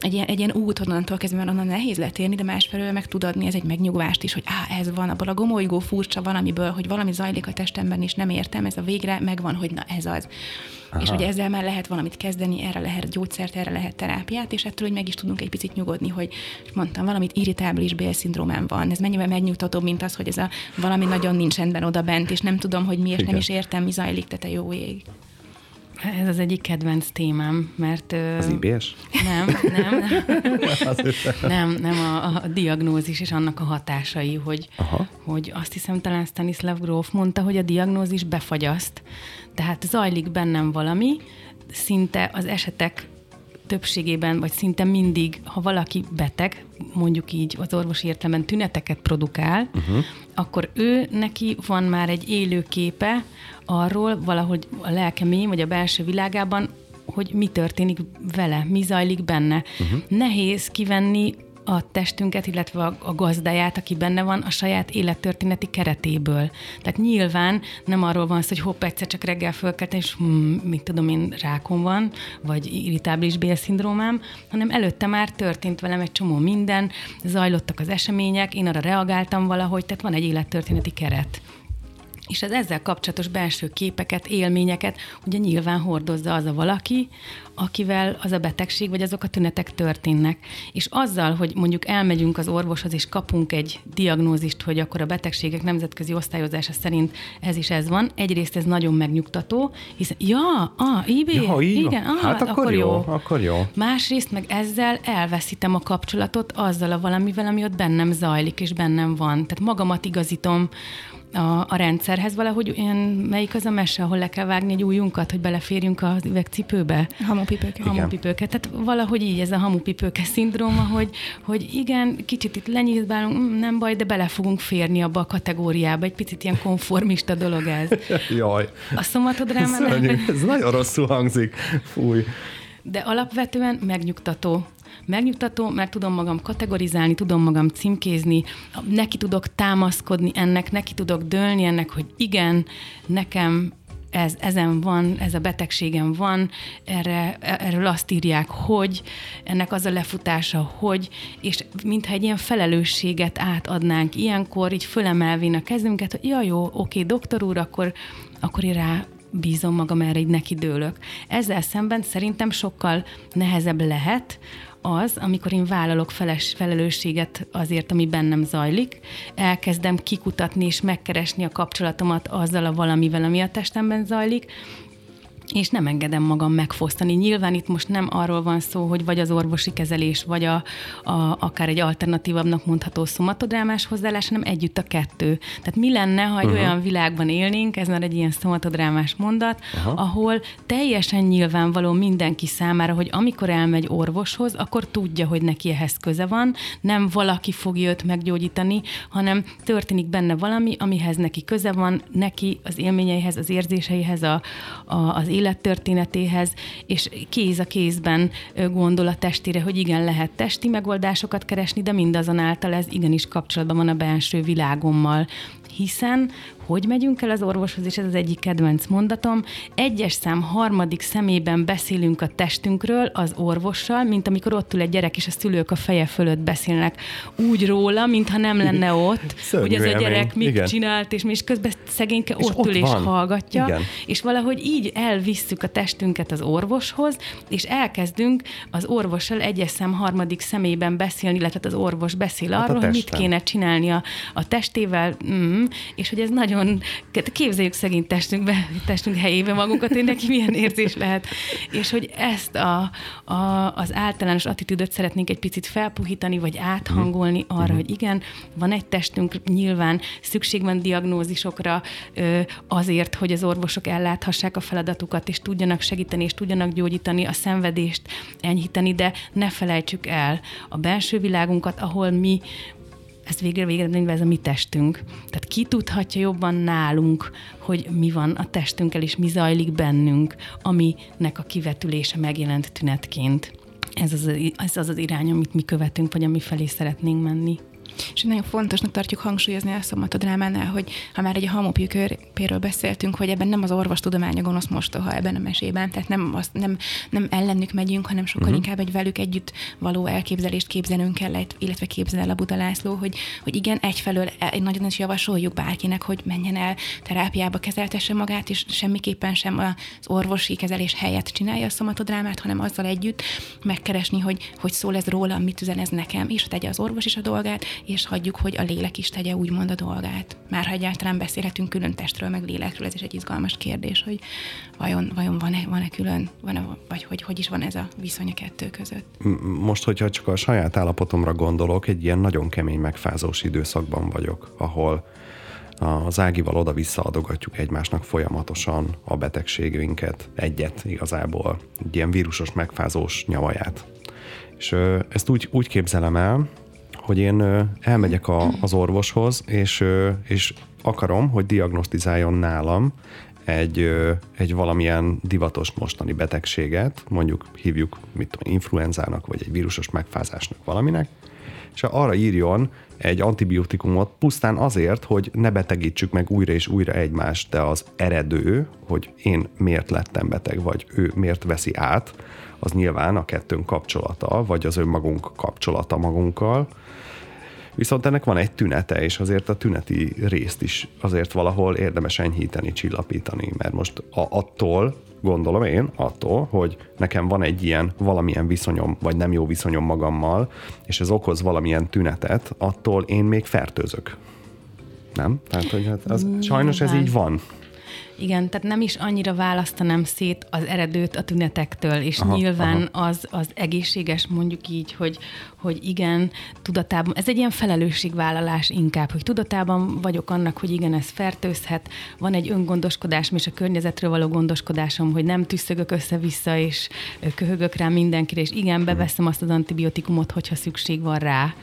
egy ilyen, egy ilyen út onnantól kezdve, mert onnan nehéz letérni, de másfelől meg tud adni ez egy megnyugvást is, hogy á, ez van, abból a gomolygó furcsa valamiből, hogy valami zajlik a testemben, és nem értem, ez a végre megvan, hogy na ez az. Aha. És hogy ezzel már lehet valamit kezdeni, erre lehet gyógyszert, erre lehet terápiát, és ettől, hogy meg is tudunk egy picit nyugodni, hogy mondtam, valamit irritábilis bélszindrómám van. Ez mennyivel megnyugtatóbb, mint az, hogy ez a valami nagyon nincs rendben oda bent, és nem tudom, hogy miért Igen. nem is értem, mi zajlik, te, te jó ég. Ez az egyik kedvenc témám, mert... Az IBS? Nem, nem. nem, nem a, a diagnózis és annak a hatásai, hogy, Aha. hogy azt hiszem talán Stanislav Grof mondta, hogy a diagnózis befagyaszt. Tehát zajlik bennem valami, szinte az esetek többségében, vagy szinte mindig, ha valaki beteg, mondjuk így az orvosi értelemben tüneteket produkál, uh-huh. akkor ő neki van már egy élő képe arról valahogy a lelkemény, vagy a belső világában, hogy mi történik vele, mi zajlik benne. Uh-huh. Nehéz kivenni a testünket, illetve a, gazdáját, aki benne van, a saját élettörténeti keretéből. Tehát nyilván nem arról van szó, hogy hopp, egyszer csak reggel fölkeltem, és hm, mit tudom én, rákom van, vagy irritábilis bélszindrómám, hanem előtte már történt velem egy csomó minden, zajlottak az események, én arra reagáltam valahogy, tehát van egy élettörténeti keret és az ezzel kapcsolatos belső képeket, élményeket ugye nyilván hordozza az a valaki, akivel az a betegség vagy azok a tünetek történnek. És azzal, hogy mondjuk elmegyünk az orvoshoz és kapunk egy diagnózist, hogy akkor a betegségek nemzetközi osztályozása szerint ez is ez van, egyrészt ez nagyon megnyugtató, hiszen ja, ah, IB, ja, igen, ah, hát akkor, akkor jó, jó, akkor jó. Másrészt meg ezzel elveszítem a kapcsolatot azzal a valamivel, ami ott bennem zajlik és bennem van. Tehát magamat igazítom a, a rendszerhez valahogy olyan, melyik az a mese, ahol le kell vágni egy újunkat, hogy beleférjünk az üvegcipőbe? Hamupipőke. Hamupipőke. Tehát valahogy így ez a hamupipőke szindróma, hogy, hogy igen, kicsit itt lenyízbálunk, mm, nem baj, de bele fogunk férni abba a kategóriába. Egy picit ilyen konformista dolog ez. Jaj. A szomatodrámán... Ez, ez nagyon rosszul hangzik. Fúj. De alapvetően megnyugtató megnyugtató, mert tudom magam kategorizálni, tudom magam címkézni, neki tudok támaszkodni ennek, neki tudok dőlni ennek, hogy igen, nekem ez, ezen van, ez a betegségem van, erre, erről azt írják, hogy, ennek az a lefutása, hogy, és mintha egy ilyen felelősséget átadnánk ilyenkor, így fölemelvén a kezünket, hogy ja, jó, oké, doktor úr, akkor, akkor én rá bízom magam, erre így neki dőlök. Ezzel szemben szerintem sokkal nehezebb lehet, az, amikor én vállalok feles, felelősséget azért, ami bennem zajlik, elkezdem kikutatni és megkeresni a kapcsolatomat azzal a valamivel, ami a testemben zajlik, és nem engedem magam megfosztani. Nyilván itt most nem arról van szó, hogy vagy az orvosi kezelés, vagy a, a, akár egy alternatívabbnak mondható szomatodrámás hozzáállás, hanem együtt a kettő. Tehát mi lenne, ha egy uh-huh. olyan világban élnénk, ez már egy ilyen szomatodrámás mondat, uh-huh. ahol teljesen nyilvánvaló mindenki számára, hogy amikor elmegy orvoshoz, akkor tudja, hogy neki ehhez köze van, nem valaki fogja őt meggyógyítani, hanem történik benne valami, amihez neki köze van, neki az élményeihez, az érzéseihez, a, a, az élettörténetéhez, és kéz a kézben gondol a testére, hogy igen, lehet testi megoldásokat keresni, de mindazonáltal ez igenis kapcsolatban van a belső világommal, hiszen hogy megyünk el az orvoshoz, és ez az egyik kedvenc mondatom, egyes szám harmadik szemében beszélünk a testünkről az orvossal, mint amikor ott ül egy gyerek, és a szülők a feje fölött beszélnek úgy róla, mintha nem lenne ott, Szörnyű hogy ez a gyerek mit Igen. csinált, és mi is közben szegényke és ott, ott ül és van. hallgatja, Igen. és valahogy így elvisszük a testünket az orvoshoz, és elkezdünk az orvossal egyes szám harmadik szemében beszélni, illetve az orvos beszél hát arról, hogy mit kéne csinálni a, a testével, mm, és hogy ez nagyon, képzeljük szegény testünkbe, testünk helyébe magunkat, hogy neki milyen érzés lehet, és hogy ezt a, a, az általános attitűdöt szeretnénk egy picit felpuhítani, vagy áthangolni arra, uh-huh. hogy igen, van egy testünk, nyilván szükség van diagnózisokra azért, hogy az orvosok elláthassák a feladatukat, és tudjanak segíteni, és tudjanak gyógyítani, a szenvedést enyhíteni, de ne felejtsük el a belső világunkat, ahol mi ez végre végre ez a mi testünk. Tehát ki tudhatja jobban nálunk, hogy mi van a testünkkel, és mi zajlik bennünk, aminek a kivetülése megjelent tünetként. Ez az, ez az az irány, amit mi követünk, vagy ami felé szeretnénk menni. És nagyon fontosnak tartjuk hangsúlyozni a szomatodrámánál, hogy ha már egy hamupjükörpéről beszéltünk, hogy ebben nem az orvostudomány a gonosz mostoha ebben a mesében, tehát nem, azt, nem, nem ellenük megyünk, hanem sokkal uh-huh. inkább egy velük együtt való elképzelést képzelünk el, illetve képzel el a Buda László, hogy, hogy igen, egyfelől egy nagyon is javasoljuk bárkinek, hogy menjen el terápiába, kezeltesse magát, és semmiképpen sem az orvosi kezelés helyett csinálja a szomatodrámát, hanem azzal együtt megkeresni, hogy, hogy szól ez rólam, mit üzen ez nekem, és tegye az orvos is a dolgát, és hagyjuk, hogy a lélek is tegye úgymond a dolgát. Már ha egyáltalán beszélhetünk külön testről, meg lélekről, ez is egy izgalmas kérdés, hogy vajon, vajon van-e, van-e külön, van-e, vagy hogy, hogy is van ez a viszony a kettő között. Most, hogyha csak a saját állapotomra gondolok, egy ilyen nagyon kemény megfázós időszakban vagyok, ahol az Ágival oda-vissza adogatjuk egymásnak folyamatosan a betegségünket, egyet igazából, egy ilyen vírusos megfázós nyavaját. És ezt úgy, úgy képzelem el, hogy én elmegyek a, az orvoshoz, és, és akarom, hogy diagnosztizáljon nálam egy, egy valamilyen divatos mostani betegséget, mondjuk hívjuk mit tudom, influenzának, vagy egy vírusos megfázásnak valaminek, és arra írjon egy antibiotikumot pusztán azért, hogy ne betegítsük meg újra és újra egymást, de az eredő, hogy én miért lettem beteg, vagy ő miért veszi át, az nyilván a kettőnk kapcsolata, vagy az önmagunk kapcsolata magunkkal, Viszont ennek van egy tünete, és azért a tüneti részt is azért valahol érdemes enyhíteni, csillapítani, mert most a, attól, gondolom én, attól, hogy nekem van egy ilyen valamilyen viszonyom, vagy nem jó viszonyom magammal, és ez okoz valamilyen tünetet, attól én még fertőzök. Nem? Tehát, hogy hát az, sajnos ez így van. Igen, tehát nem is annyira választanám szét az eredőt a tünetektől, és aha, nyilván aha. Az, az egészséges, mondjuk így, hogy, hogy igen, tudatában, ez egy ilyen felelősségvállalás inkább, hogy tudatában vagyok annak, hogy igen, ez fertőzhet, van egy öngondoskodásom és a környezetről való gondoskodásom, hogy nem tüsszögök össze-vissza, és köhögök rá mindenkire, és igen, beveszem azt az antibiotikumot, hogyha szükség van rá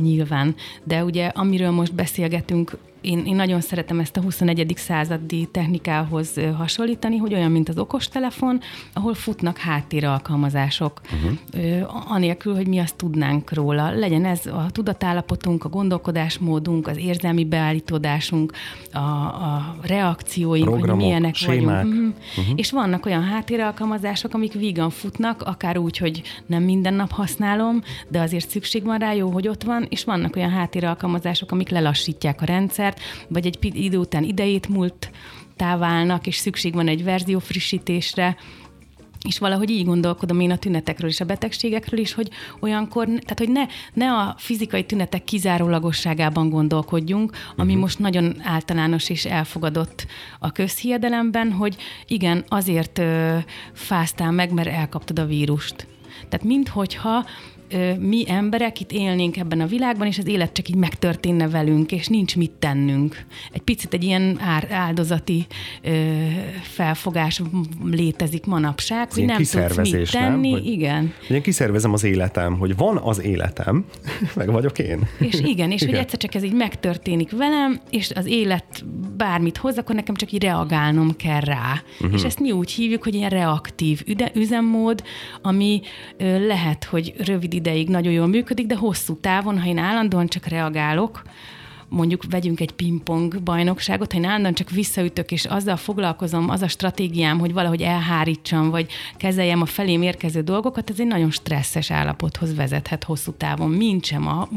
nyilván. De ugye amiről most beszélgetünk, én, én nagyon szeretem ezt a 21. századi technikához hasonlítani, hogy olyan, mint az okostelefon, ahol futnak háttéralkalmazások, uh-huh. anélkül, hogy mi azt tudnánk róla. Legyen ez a tudatállapotunk, a gondolkodásmódunk, az érzelmi beállítódásunk, a, a reakcióink, Programok, hogy milyenek sémák. vagyunk. Uh-huh. Uh-huh. És vannak olyan háttéralkalmazások, amik vígan futnak, akár úgy, hogy nem minden nap használom, de azért szükség van rá, jó, hogy ott van, és vannak olyan háttéralkalmazások, amik lelassítják a rendszert, vagy egy idő után idejét múlt válnak, és szükség van egy verzió frissítésre, és valahogy így gondolkodom én a tünetekről és a betegségekről is, hogy olyankor, tehát hogy ne, ne a fizikai tünetek kizárólagosságában gondolkodjunk, ami uh-huh. most nagyon általános és elfogadott a közhiedelemben, hogy igen, azért ö, fáztál meg, mert elkaptad a vírust. Tehát minthogyha mi emberek itt élnénk ebben a világban, és az élet csak így megtörténne velünk, és nincs mit tennünk. Egy picit egy ilyen áldozati felfogás létezik manapság, hogy nem tudsz mit tenni. Nem? Hogy, igen. Hogy én kiszervezem az életem, hogy van az életem, meg vagyok én. És igen, és igen. hogy egyszer csak ez így megtörténik velem, és az élet bármit hoz, akkor nekem csak így reagálnom kell rá. Uh-huh. És ezt mi úgy hívjuk, hogy ilyen reaktív üzemmód, ami lehet, hogy rövid ideig nagyon jól működik, de hosszú távon, ha én állandóan csak reagálok, mondjuk vegyünk egy pingpong bajnokságot, ha én állandóan csak visszaütök, és azzal foglalkozom, az a stratégiám, hogy valahogy elhárítsam, vagy kezeljem a felém érkező dolgokat, ez egy nagyon stresszes állapothoz vezethet hosszú távon. Mint sem a,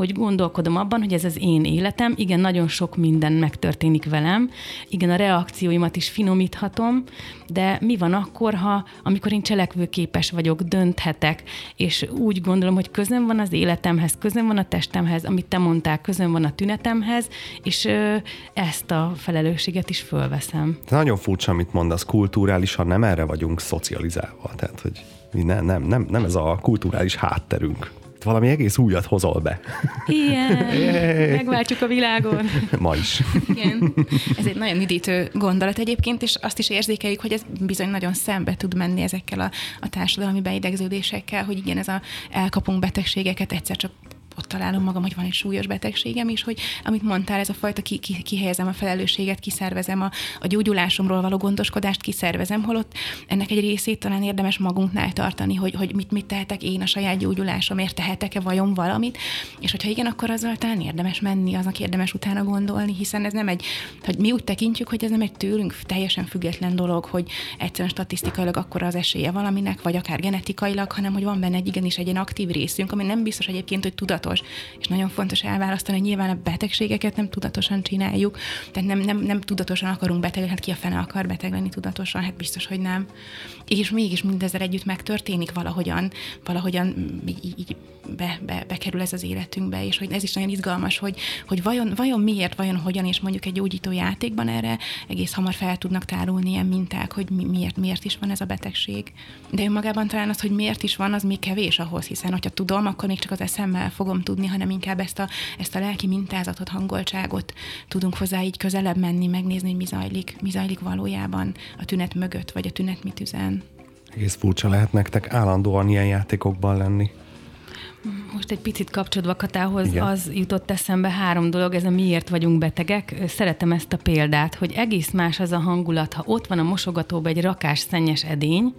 hogy gondolkodom abban, hogy ez az én életem, igen, nagyon sok minden megtörténik velem, igen, a reakcióimat is finomíthatom, de mi van akkor, ha amikor én cselekvőképes vagyok, dönthetek, és úgy gondolom, hogy közön van az életemhez, közön van a testemhez, amit te mondtál, közön van a tünetemhez, és ö, ezt a felelősséget is fölveszem. De nagyon furcsa, amit mondasz, kulturálisan nem erre vagyunk szocializálva, tehát hogy mi ne, nem, nem, nem ez a kulturális hátterünk. Valami egész újat hozol be. Igen, megváltjuk a világon. Ma is. Igen. Ez egy nagyon üdítő gondolat egyébként, és azt is érzékeljük, hogy ez bizony nagyon szembe tud menni ezekkel a, a társadalmi beidegződésekkel, hogy igen, ez a elkapunk betegségeket egyszer csak ott találom magam, hogy van egy súlyos betegségem, és hogy amit mondtál, ez a fajta ki, ki, kihelyezem a felelősséget, kiszervezem a, a gyógyulásomról való gondoskodást, kiszervezem, holott ennek egy részét talán érdemes magunknál tartani, hogy, hogy mit, mit tehetek én a saját gyógyulásomért, tehetek-e vajon valamit, és hogyha igen, akkor azzal talán érdemes menni, aznak érdemes utána gondolni, hiszen ez nem egy, hogy mi úgy tekintjük, hogy ez nem egy tőlünk teljesen független dolog, hogy egyszerűen statisztikailag akkor az esélye valaminek, vagy akár genetikailag, hanem hogy van benne egy igenis egy ilyen aktív részünk, ami nem biztos egyébként, hogy tudatos tudatos. És nagyon fontos elválasztani, hogy nyilván a betegségeket nem tudatosan csináljuk, tehát nem, nem, nem tudatosan akarunk beteg hát ki a fene akar beteg lenni tudatosan, hát biztos, hogy nem. És mégis mindezzel együtt megtörténik valahogyan, valahogyan így, így be, be, bekerül ez az életünkbe, és hogy ez is nagyon izgalmas, hogy, hogy vajon, vajon miért, vajon hogyan, és mondjuk egy gyógyító játékban erre egész hamar fel tudnak tárulni ilyen minták, hogy mi, miért, miért is van ez a betegség. De önmagában talán az, hogy miért is van, az még kevés ahhoz, hiszen hogyha tudom, akkor még csak az eszemmel fogom tudni, hanem inkább ezt a, ezt a lelki mintázatot, hangoltságot tudunk hozzá így közelebb menni, megnézni, hogy mi zajlik, mi zajlik valójában a tünet mögött, vagy a tünet mit üzen. Egész furcsa lehet nektek állandóan ilyen játékokban lenni. Most egy picit kapcsolódva Katához, Igen. az jutott eszembe három dolog, ez a miért vagyunk betegek. Szeretem ezt a példát, hogy egész más az a hangulat, ha ott van a mosogatóban egy rakás szennyes edény,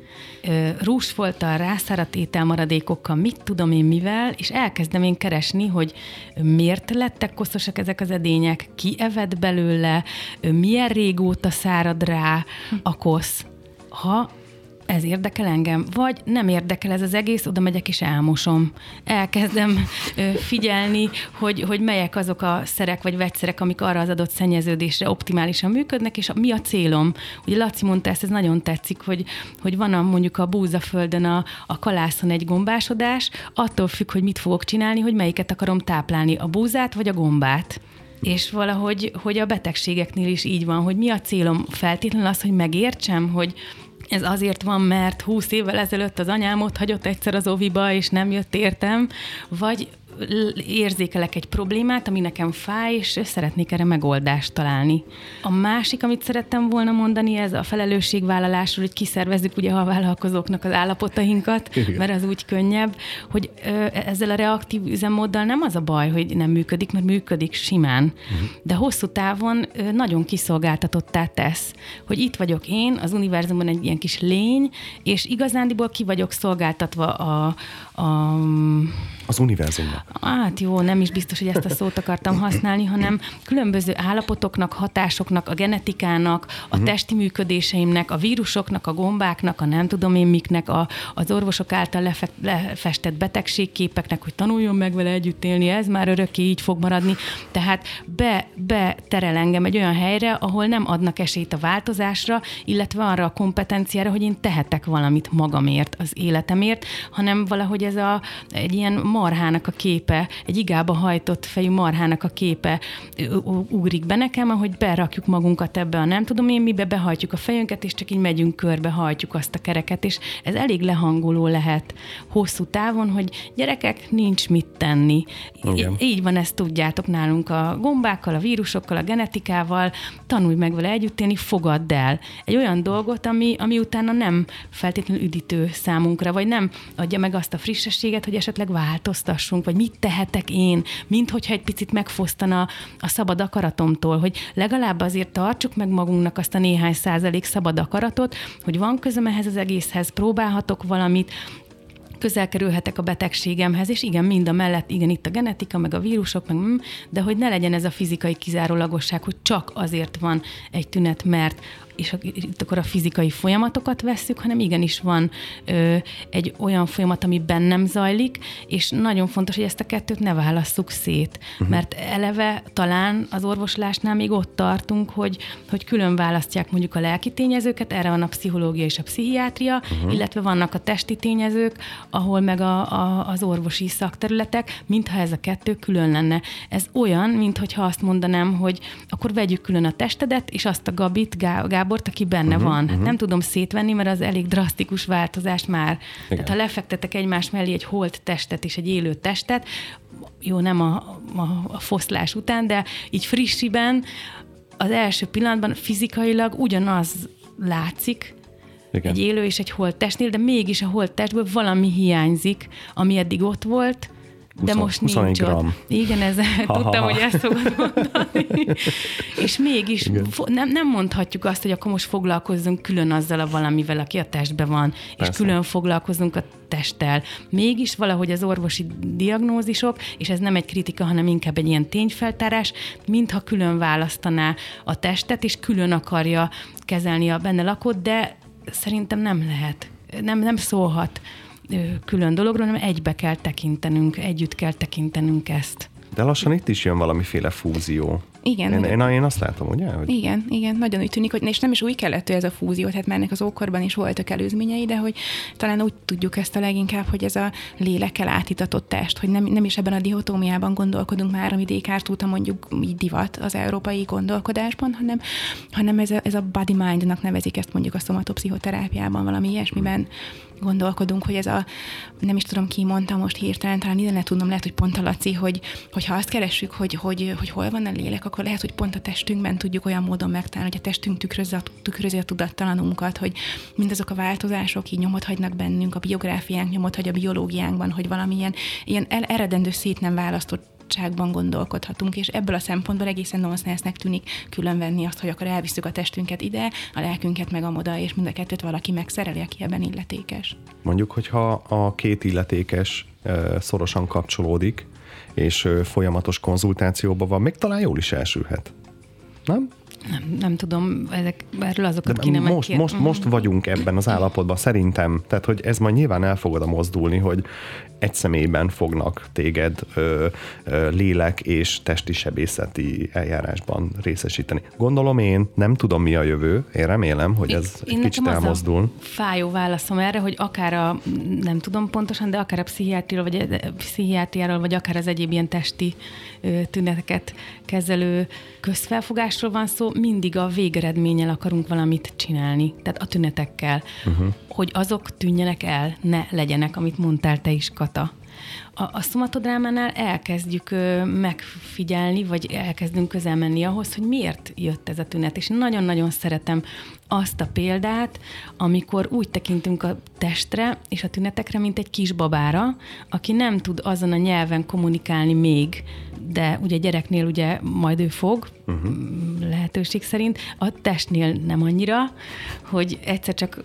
rúsfoltal, rászáradt ételmaradékokkal, mit tudom én mivel, és elkezdem én keresni, hogy miért lettek koszosak ezek az edények, ki evett belőle, milyen régóta szárad rá a kosz. Ha ez érdekel engem, vagy nem érdekel ez az egész, oda megyek és elmosom. Elkezdem figyelni, hogy, hogy melyek azok a szerek vagy vegyszerek, amik arra az adott szennyeződésre optimálisan működnek, és a, mi a célom. Ugye Laci mondta ezt, ez nagyon tetszik, hogy, hogy van a, mondjuk a búzaföldön a, a kalászon egy gombásodás, attól függ, hogy mit fogok csinálni, hogy melyiket akarom táplálni, a búzát vagy a gombát és valahogy hogy a betegségeknél is így van, hogy mi a célom feltétlenül az, hogy megértsem, hogy ez azért van, mert húsz évvel ezelőtt az anyám ott hagyott egyszer az oviba, és nem jött értem, vagy érzékelek egy problémát, ami nekem fáj, és szeretnék erre megoldást találni. A másik, amit szerettem volna mondani, ez a felelősségvállalásról, hogy kiszervezzük ugye a vállalkozóknak az állapotainkat, Igen. mert az úgy könnyebb, hogy ezzel a reaktív üzemmóddal nem az a baj, hogy nem működik, mert működik simán, uh-huh. de hosszú távon nagyon kiszolgáltatottá tesz, hogy itt vagyok én, az univerzumban egy ilyen kis lény, és igazándiból ki vagyok szolgáltatva a, a az univerzumnak. Hát jó, nem is biztos, hogy ezt a szót akartam használni, hanem különböző állapotoknak, hatásoknak, a genetikának, a uh-huh. testi működéseimnek, a vírusoknak, a gombáknak, a nem tudom én miknek, a, az orvosok által lefe, lefestett betegségképeknek, hogy tanuljon meg vele együtt élni, ez már örökké így fog maradni. Tehát be, be terel engem egy olyan helyre, ahol nem adnak esélyt a változásra, illetve arra a kompetenciára, hogy én tehetek valamit magamért, az életemért, hanem valahogy ez a, egy ilyen marhának a képe, egy igába hajtott fejű marhának a képe ugrik be nekem, ahogy berakjuk magunkat ebbe a nem tudom én mibe, behajtjuk a fejünket, és csak így megyünk körbe, hajtjuk azt a kereket, és ez elég lehangoló lehet hosszú távon, hogy gyerekek, nincs mit tenni. Igen. Így van, ezt tudjátok nálunk a gombákkal, a vírusokkal, a genetikával, tanulj meg vele együtt élni, fogadd el. Egy olyan dolgot, ami, ami utána nem feltétlenül üdítő számunkra, vagy nem adja meg azt a frissességet, hogy esetleg változ változtassunk, vagy mit tehetek én, mint hogyha egy picit megfosztana a szabad akaratomtól, hogy legalább azért tartsuk meg magunknak azt a néhány százalék szabad akaratot, hogy van közöm ehhez az egészhez, próbálhatok valamit, közel kerülhetek a betegségemhez, és igen, mind a mellett, igen, itt a genetika, meg a vírusok, meg, mm, de hogy ne legyen ez a fizikai kizárólagosság, hogy csak azért van egy tünet, mert és itt akkor a fizikai folyamatokat vesszük, hanem igenis van ö, egy olyan folyamat, ami bennem zajlik, és nagyon fontos, hogy ezt a kettőt ne válasszuk szét, uh-huh. mert eleve talán az orvoslásnál még ott tartunk, hogy, hogy külön választják mondjuk a lelki tényezőket, erre van a pszichológia és a pszichiátria, uh-huh. illetve vannak a testi tényezők, ahol meg a, a, az orvosi szakterületek, mintha ez a kettő külön lenne. Ez olyan, mintha azt mondanám, hogy akkor vegyük külön a testedet, és azt a Gabit, Gábort, aki benne uh-huh, van. Uh-huh. Nem tudom szétvenni, mert az elég drasztikus változás már. Igen. Tehát ha lefektetek egymás mellé egy holt testet és egy élő testet, jó, nem a, a, a foszlás után, de így frissiben, az első pillanatban fizikailag ugyanaz látszik, igen. egy élő és egy holt testnél, de mégis a holt testből valami hiányzik, ami eddig ott volt, de 20, most nincs gram. ott. Igen, ez, tudtam, hogy ezt fogod mondani. és mégis fo- nem, nem mondhatjuk azt, hogy akkor most foglalkozzunk külön azzal a valamivel, aki a testben van, Persze. és külön foglalkozunk a testtel. Mégis valahogy az orvosi diagnózisok, és ez nem egy kritika, hanem inkább egy ilyen tényfeltárás, mintha külön választaná a testet, és külön akarja kezelni a benne lakót, de szerintem nem lehet. Nem, nem szólhat külön dologról, hanem egybe kell tekintenünk, együtt kell tekintenünk ezt. De lassan itt is jön valamiféle fúzió. Igen. Én, én, én azt látom, ugye? Hogy... Igen, igen, nagyon úgy tűnik, hogy és nem is új keletű ez a fúzió, tehát már ennek az ókorban is voltak előzményei, de hogy talán úgy tudjuk ezt a leginkább, hogy ez a lélekkel átitatott test, hogy nem, nem is ebben a dihotómiában gondolkodunk már, ami Descartes óta mondjuk így divat az európai gondolkodásban, hanem, hanem ez a, ez a body mindnak nevezik ezt mondjuk a szomatopszichoterápiában, valami ilyesmiben gondolkodunk, hogy ez a, nem is tudom ki mondta most hirtelen, talán ide ne tudnom, lehet, hogy pont a Laci, hogy, hogy ha azt keressük, hogy, hogy, hogy hol van a lélek, akkor lehet, hogy pont a testünkben tudjuk olyan módon megtalálni, hogy a testünk tükrözi a, tükrözi a tudattalanunkat, hogy mindazok a változások így nyomot hagynak bennünk, a biográfiánk nyomot hagy a biológiánkban, hogy valamilyen ilyen eredendő szét nem választott szabadságban gondolkodhatunk, és ebből a szempontból egészen nonsensnek tűnik különvenni azt, hogy akkor elviszük a testünket ide, a lelkünket meg amoda, és mind a kettőt valaki megszereli, aki ebben illetékes. Mondjuk, hogyha a két illetékes szorosan kapcsolódik, és folyamatos konzultációban van, még talán jól is elsülhet. Nem? Nem, nem tudom, ezek, erről azokat De kéne most, most, most vagyunk ebben az állapotban, szerintem. Tehát, hogy ez majd nyilván el fogod a mozdulni, hogy egy személyben fognak téged ö, ö, lélek és testi sebészeti eljárásban részesíteni. Gondolom én, nem tudom mi a jövő, én remélem, hogy ez én, egy kicsit elmozdul. Fájó válaszom erre, hogy akár a, nem tudom pontosan, de akár a pszichiátriáról, vagy, a pszichiátriáról, vagy akár az egyéb ilyen testi tüneteket kezelő közfelfogásról van szó, mindig a végeredménnyel akarunk valamit csinálni, tehát a tünetekkel, uh-huh. hogy azok tűnjenek el, ne legyenek, amit mondtál te is, Kata. A, a szomatodrámánál elkezdjük ö, megfigyelni, vagy elkezdünk közel menni ahhoz, hogy miért jött ez a tünet. És nagyon-nagyon szeretem azt a példát, amikor úgy tekintünk a testre és a tünetekre, mint egy kis babára, aki nem tud azon a nyelven kommunikálni még, de ugye gyereknél ugye majd ő fog, uh-huh. lehetőség szerint, a testnél nem annyira, hogy egyszer csak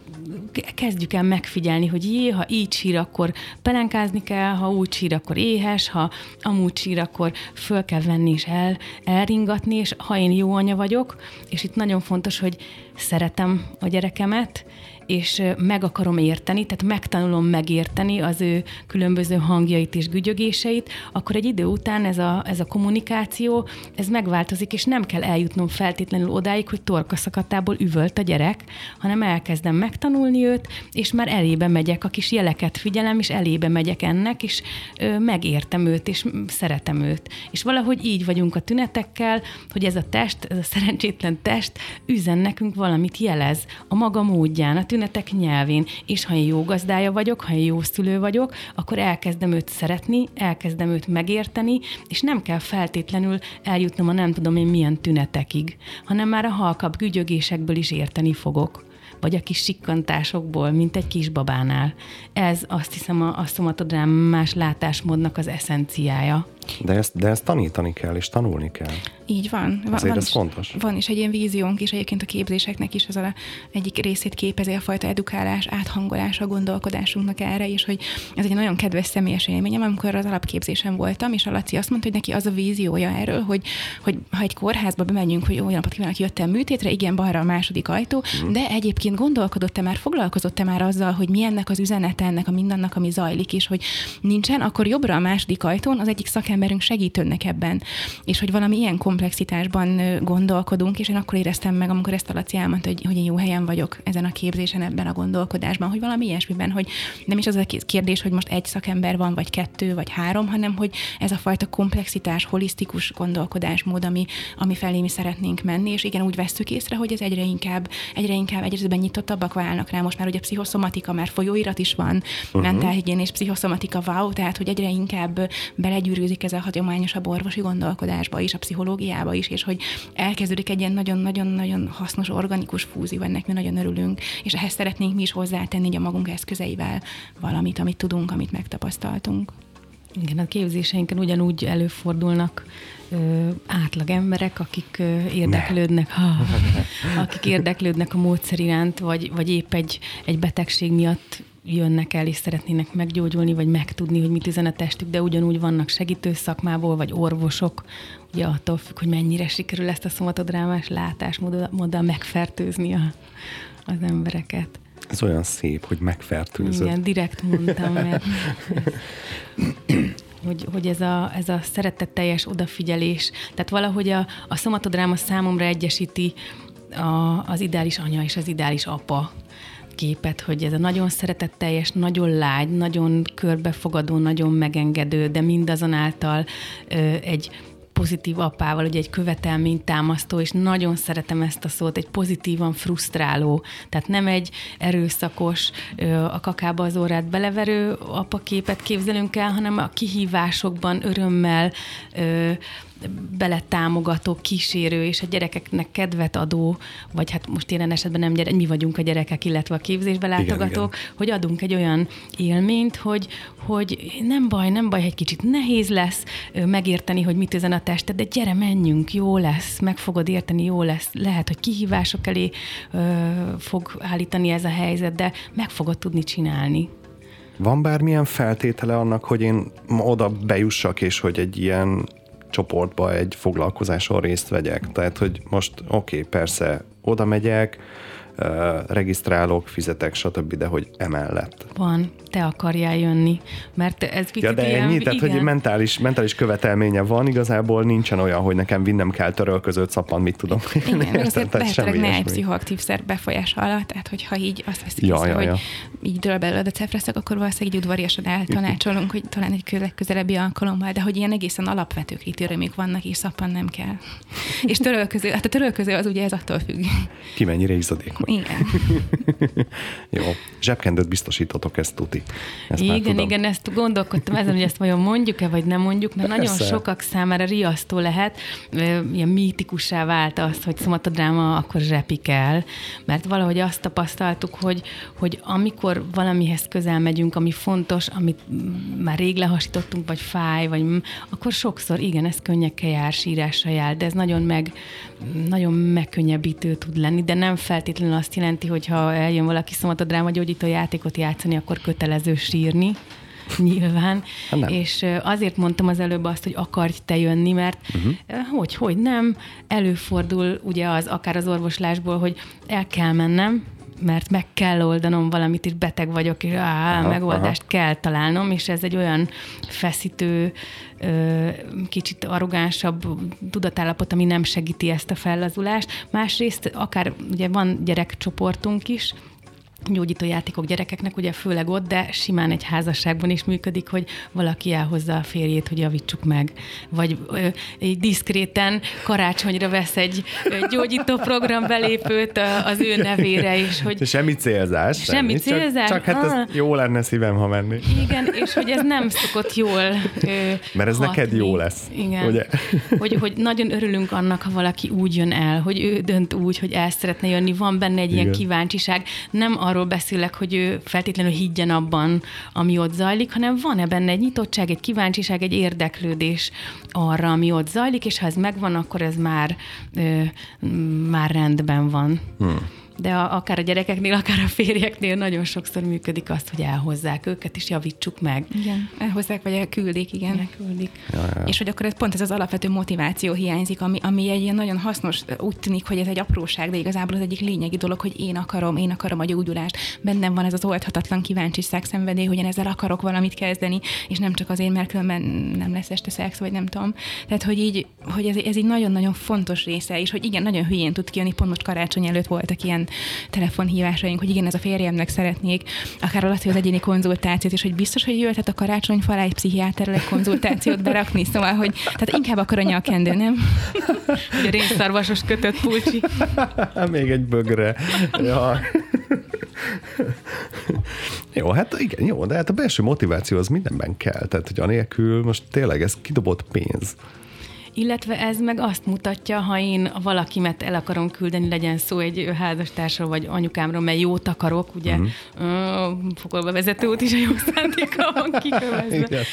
kezdjük el megfigyelni, hogy jé, ha így sír, akkor pelenkázni kell, ha úgy sír, akkor éhes, ha amúgy sír, akkor föl kell venni és el, elringatni, és ha én jó anya vagyok, és itt nagyon fontos, hogy szeretem a gyerekemet, és meg akarom érteni, tehát megtanulom megérteni az ő különböző hangjait és gügyögéseit, akkor egy idő után ez a, ez a kommunikáció, ez megváltozik, és nem kell eljutnom feltétlenül odáig, hogy torkaszakatából üvölt a gyerek, hanem elkezdem megtanulni őt, és már elébe megyek, a kis jeleket figyelem, és elébe megyek ennek, és ö, megértem őt, és szeretem őt. És valahogy így vagyunk a tünetekkel, hogy ez a test, ez a szerencsétlen test üzen nekünk valamit jelez a maga módján, a tünetek nyelvén, és ha én jó gazdája vagyok, ha én jó szülő vagyok, akkor elkezdem őt szeretni, elkezdem őt megérteni, és nem kell feltétlenül eljutnom a nem tudom én milyen tünetekig, hanem már a halkabb gügyögésekből is érteni fogok vagy a kis sikkantásokból, mint egy kisbabánál. Ez azt hiszem a, a szomatodrámás látásmódnak az eszenciája. De ezt, de ezt tanítani kell, és tanulni kell. Így van. van Azért van ez is, fontos. Van is egy ilyen víziónk is egyébként a képzéseknek is, az a egyik részét képezi a fajta edukálás, áthangolás a gondolkodásunknak erre, és hogy ez egy nagyon kedves személyes élményem, amikor az alapképzésen voltam, és a Laci azt mondta, hogy neki az a víziója erről, hogy, hogy ha egy kórházba bemegyünk, hogy olyan napot kívánok, jöttem műtétre, igen, balra a második ajtó, mm. de egyébként gondolkodott-e már, foglalkozott-e már azzal, hogy mi ennek az üzenete, ennek a mindannak, ami zajlik, és hogy nincsen, akkor jobbra a második ajtón az egyik szakemberünk segít önnek ebben, és hogy valami ilyen komplexitásban gondolkodunk, és én akkor éreztem meg, amikor ezt a Laci elmondta, hogy, hogy én jó helyen vagyok ezen a képzésen, ebben a gondolkodásban, hogy valami ilyesmiben, hogy nem is az a kérdés, hogy most egy szakember van, vagy kettő, vagy három, hanem hogy ez a fajta komplexitás, holisztikus gondolkodásmód, ami, ami felé mi szeretnénk menni, és igen, úgy vesztük észre, hogy ez egyre inkább, egyre inkább egyre nyitottabbak válnak rá. Most már ugye pszichoszomatika, már folyóirat is van, uh-huh. mentálhigiénés, pszichoszomatika, wow, tehát hogy egyre inkább belegyűrűzik ez a hagyományosabb orvosi gondolkodásba is, a pszichológiába is, és hogy elkezdődik egy ilyen nagyon-nagyon-nagyon hasznos organikus fúzió, ennek mi nagyon örülünk, és ehhez szeretnénk mi is hozzátenni a magunk eszközeivel valamit, amit tudunk, amit megtapasztaltunk. Igen, a képzéseinken ugyanúgy előfordulnak ö, átlag emberek, akik ö, érdeklődnek, ha, akik érdeklődnek a módszer iránt, vagy, vagy épp egy, egy betegség miatt jönnek el és szeretnének meggyógyulni, vagy megtudni, hogy mit üzen a testük, de ugyanúgy vannak segítő szakmából, vagy orvosok, ugye attól függ, hogy mennyire sikerül ezt a szomatodrámás látásmóddal megfertőzni a, az embereket. Ez olyan szép, hogy megfertőzött. Igen, direkt mondtam, mert hogy, hogy ez, a, ez a szeretetteljes odafigyelés, tehát valahogy a, a szomatodráma számomra egyesíti a, az ideális anya és az ideális apa képet, hogy ez a nagyon szeretetteljes, nagyon lágy, nagyon körbefogadó, nagyon megengedő, de mindazonáltal egy pozitív apával, ugye egy követelmény támasztó, és nagyon szeretem ezt a szót, egy pozitívan frusztráló, tehát nem egy erőszakos, a kakába az órát beleverő apaképet képzelünk el, hanem a kihívásokban örömmel beletámogató, kísérő és a gyerekeknek kedvet adó, vagy hát most ilyen esetben nem gyere, mi vagyunk a gyerekek, illetve a képzésbe látogatók, igen, igen. hogy adunk egy olyan élményt, hogy, hogy nem baj, nem baj, egy kicsit nehéz lesz megérteni, hogy mit üzen a tested, de gyere, menjünk, jó lesz, meg fogod érteni, jó lesz. Lehet, hogy kihívások elé ö, fog állítani ez a helyzet, de meg fogod tudni csinálni. Van bármilyen feltétele annak, hogy én oda bejussak, és hogy egy ilyen csoportba egy foglalkozáson részt vegyek. Tehát, hogy most oké, okay, persze oda megyek, regisztrálok, fizetek, stb., de hogy emellett. Van, te akarjál jönni, mert ez picit ja, de ilyen, ennyi, tehát igen. hogy mentális, mentális követelménye van, igazából nincsen olyan, hogy nekem vinnem kell törölközőt szappan, mit tudom. Igen, meg azért lehetőleg ne egy pszichoaktív szer befolyása alatt, tehát hogyha így azt veszik ja, észre, ja, ja. hogy így dől belőled a cefreszek, akkor valószínűleg így udvariasan eltanácsolunk, hogy talán egy közelebbi alkalommal, de hogy ilyen egészen alapvető kritériumok vannak, és szappan nem kell. és törölköző, hát a törölköző az ugye ez attól függ. Ki mennyire izadékony. Igen. Jó. Zsebkendőt biztosítotok, ezt tuti. Ezt igen, igen, ezt gondolkodtam ezen, hogy ezt vajon mondjuk-e, vagy nem mondjuk, mert Persze. nagyon sokak számára riasztó lehet, ilyen mítikussá vált az, hogy szomatodráma akkor zsepik el, mert valahogy azt tapasztaltuk, hogy, hogy amikor valamihez közel megyünk, ami fontos, amit már rég lehasítottunk, vagy fáj, vagy akkor sokszor igen, ez könnyekkel jár, sírással jár, de ez nagyon meg, nagyon megkönnyebbítő tud lenni, de nem feltétlenül azt jelenti, hogy ha eljön valaki dráma gyógyító játékot játszani, akkor kötelező sírni nyilván, hát és azért mondtam az előbb azt, hogy akarj te jönni, mert uh-huh. hogy, hogy nem, előfordul ugye az akár az orvoslásból, hogy el kell mennem, mert meg kell oldanom valamit, és beteg vagyok, és á, aha, megoldást aha. kell találnom, és ez egy olyan feszítő, kicsit arrogánsabb tudatállapot, ami nem segíti ezt a fellazulást. Másrészt akár ugye van gyerekcsoportunk is, gyógyító játékok gyerekeknek, ugye főleg ott, de simán egy házasságban is működik, hogy valaki elhozza a férjét, hogy javítsuk meg. Vagy ö, egy diszkréten karácsonyra vesz egy gyógyító program belépőt az ő nevére, és hogy... Semmi célzás. Semmi célzás. Csak, csak hát ah. ez jó lenne szívem, ha menni. Igen, és hogy ez nem szokott jól ö, Mert ez hatni. neked jó lesz. Igen. Ugye? Hogy, hogy nagyon örülünk annak, ha valaki úgy jön el, hogy ő dönt úgy, hogy el szeretne jönni, van benne egy Igen. ilyen kíváncsiság. Nem arról arról beszélek, hogy ő feltétlenül higgyen abban, ami ott zajlik, hanem van-e benne egy nyitottság, egy kíváncsiság, egy érdeklődés arra, ami ott zajlik, és ha ez megvan, akkor ez már, ö, már rendben van. Hmm de a, akár a gyerekeknél, akár a férjeknél nagyon sokszor működik azt, hogy elhozzák őket, és javítsuk meg. Igen, elhozzák, vagy elküldik, igen. Elküldik. Ja, ja. És hogy akkor ez pont ez az alapvető motiváció hiányzik, ami, ami egy ilyen nagyon hasznos, úgy tűnik, hogy ez egy apróság, de igazából az egyik lényegi dolog, hogy én akarom, én akarom a gyógyulást. Bennem van ez az oldhatatlan kíváncsi szenvedély, hogy én ezzel akarok valamit kezdeni, és nem csak azért, mert különben nem lesz este szex, vagy nem tudom. Tehát, hogy így, hogy ez, ez egy nagyon-nagyon fontos része, és hogy igen, nagyon hülyén tud kijönni, pont most karácsony előtt voltak ilyen telefonhívásaink, hogy igen, ez a férjemnek szeretnék, akár alatt, hogy az egyéni konzultációt, és hogy biztos, hogy jöhet a karácsony falá egy pszichiáterrel egy konzultációt berakni, szóval, hogy tehát inkább akar a nyakendő, nem? A rénszarvasos kötött pulcsi. Még egy bögre. Ja. jó, hát igen, jó, de hát a belső motiváció az mindenben kell. Tehát, hogy anélkül most tényleg ez kidobott pénz. Illetve ez meg azt mutatja, ha én valakimet el akarom küldeni, legyen szó egy házastársról vagy anyukámról, mert jót akarok, ugye uh-huh. fokolba vezető út is a jó szándéka van kikövezve.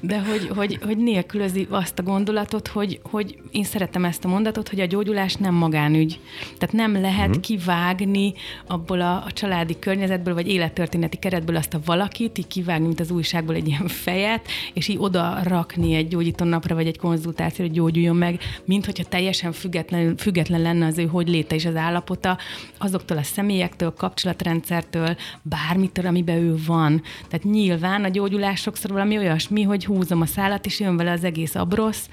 De hogy, hogy, hogy nélkülözi azt a gondolatot, hogy, hogy én szeretem ezt a mondatot, hogy a gyógyulás nem magánügy. Tehát nem lehet uh-huh. kivágni abból a, a családi környezetből, vagy élettörténeti keretből azt a valakit, így kivágni, mint az újságból egy ilyen fejet, és így oda rakni egy gyógyító napra, vagy egy konzultációra, hogy gyógyuljon meg, mint hogyha teljesen független, független lenne az ő hogy léte és az állapota azoktól a személyektől, kapcsolatrendszertől, bármitől, amiben ő van. Tehát nyilván a gyógyulás sokszor valami olyasmi, hogy húzom a szállat, és jön vele az egész abrosz,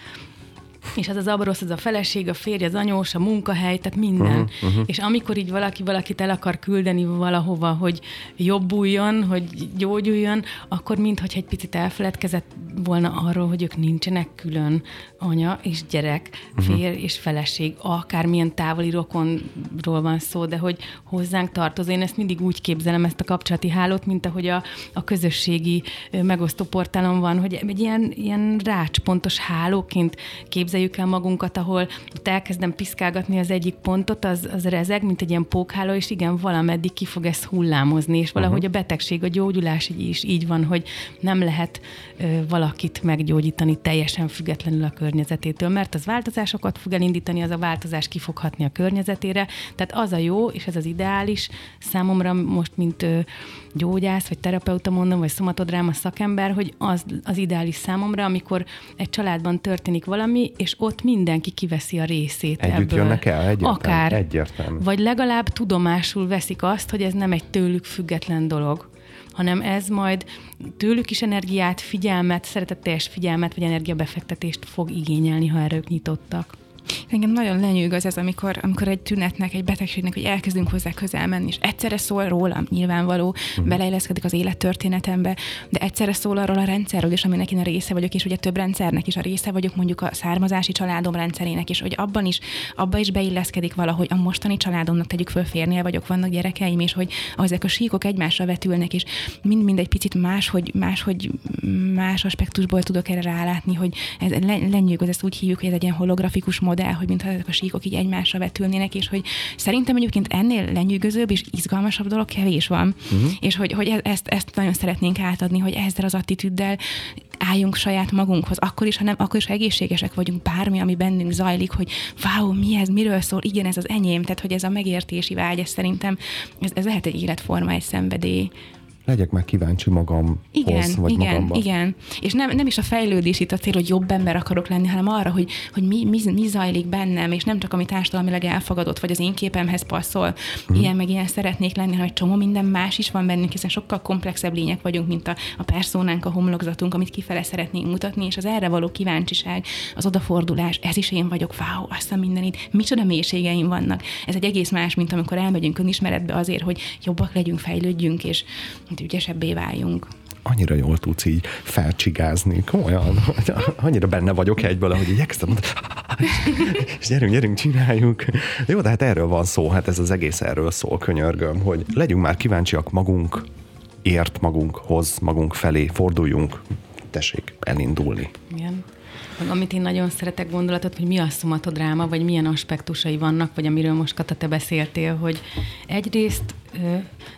és az az abrosz, az a feleség, a férj, az anyós, a munkahely, tehát minden. Uh-huh, uh-huh. És amikor így valaki valakit el akar küldeni valahova, hogy jobbuljon, hogy gyógyuljon, akkor mintha egy picit elfeledkezett volna arról, hogy ők nincsenek külön anya és gyerek, uh-huh. férj és feleség, akármilyen távoli rokonról van szó, de hogy hozzánk tartozó. Én ezt mindig úgy képzelem, ezt a kapcsolati hálót, mint ahogy a, a közösségi megosztó portálon van, hogy egy ilyen, ilyen rácspontos hálóként képzelem képzeljük el magunkat, ahol ott elkezdem piszkálgatni az egyik pontot, az, az rezeg, mint egy ilyen pókháló, és igen, valameddig ki fog ez hullámozni, és valahogy uh-huh. a betegség, a gyógyulás is így van, hogy nem lehet ö, valakit meggyógyítani teljesen függetlenül a környezetétől, mert az változásokat fog elindítani, az a változás kifoghatni a környezetére, tehát az a jó, és ez az ideális számomra most, mint ö, gyógyász, vagy terapeuta mondom, vagy szomatodráma szakember, hogy az, az ideális számomra, amikor egy családban történik valami, és ott mindenki kiveszi a részét Együtt ebből. jönnek el, egyértelmű. Akár. Egyértelmű. Vagy legalább tudomásul veszik azt, hogy ez nem egy tőlük független dolog hanem ez majd tőlük is energiát, figyelmet, szeretetteljes figyelmet vagy energiabefektetést fog igényelni, ha erre ők nyitottak. Engem nagyon lenyűgöz ez, amikor, amikor egy tünetnek, egy betegségnek, hogy elkezdünk hozzá közel menni, és egyszerre szól rólam, nyilvánvaló, uh-huh. beleilleszkedik az élettörténetembe, de egyszerre szól arról a rendszerről is, aminek én a része vagyok, és ugye több rendszernek is a része vagyok, mondjuk a származási családom rendszerének is, hogy abban is, abban is beilleszkedik valahogy a mostani családomnak tegyük föl, férnél vagyok, vannak gyerekeim, és hogy ezek a síkok egymásra vetülnek, és mind-mind egy picit más, hogy más, hogy más aspektusból tudok erre rálátni, hogy ez lenyűgöz, ezt úgy hívjuk, hogy ez egy ilyen holografikus modell, hogy mintha ezek a síkok így egymásra vetülnének, és hogy szerintem egyébként ennél lenyűgözőbb és izgalmasabb dolog kevés van. Uh-huh. És hogy, hogy e- ezt, ezt nagyon szeretnénk átadni, hogy ezzel az attitűddel álljunk saját magunkhoz, akkor is, ha nem, akkor is, ha egészségesek vagyunk, bármi, ami bennünk zajlik, hogy wow, mi ez, miről szól, igen, ez az enyém, tehát hogy ez a megértési vágy, ez szerintem, ez, ez lehet egy életforma, egy szenvedély legyek meg kíváncsi magam igen, vagy igen, magamba. Igen, és nem, nem is a fejlődés itt a cél, hogy jobb ember akarok lenni, hanem arra, hogy, hogy mi, mi, mi zajlik bennem, és nem csak ami társadalmilag elfogadott, vagy az én képemhez passzol, uh-huh. ilyen meg ilyen szeretnék lenni, hanem egy csomó minden más is van bennünk, hiszen sokkal komplexebb lények vagyunk, mint a, a perszónánk, a homlokzatunk, amit kifele szeretnénk mutatni, és az erre való kíváncsiság, az odafordulás, ez is én vagyok, wow, azt a mindenit, micsoda mélységeim vannak. Ez egy egész más, mint amikor elmegyünk önismeretbe azért, hogy jobbak legyünk, fejlődjünk, és ügyesebbé váljunk annyira jól tudsz így felcsigázni, komolyan, annyira benne vagyok egyből, hogy elkezdtem mondani, és gyerünk, gyerünk, csináljuk. Jó, de hát erről van szó, hát ez az egész erről szól, könyörgöm, hogy legyünk már kíváncsiak magunk, ért magunkhoz, magunk felé, forduljunk, tessék elindulni. Igen. Amit én nagyon szeretek gondolatot, hogy mi a szomatodráma, vagy milyen aspektusai vannak, vagy amiről most Kata, te beszéltél, hogy egyrészt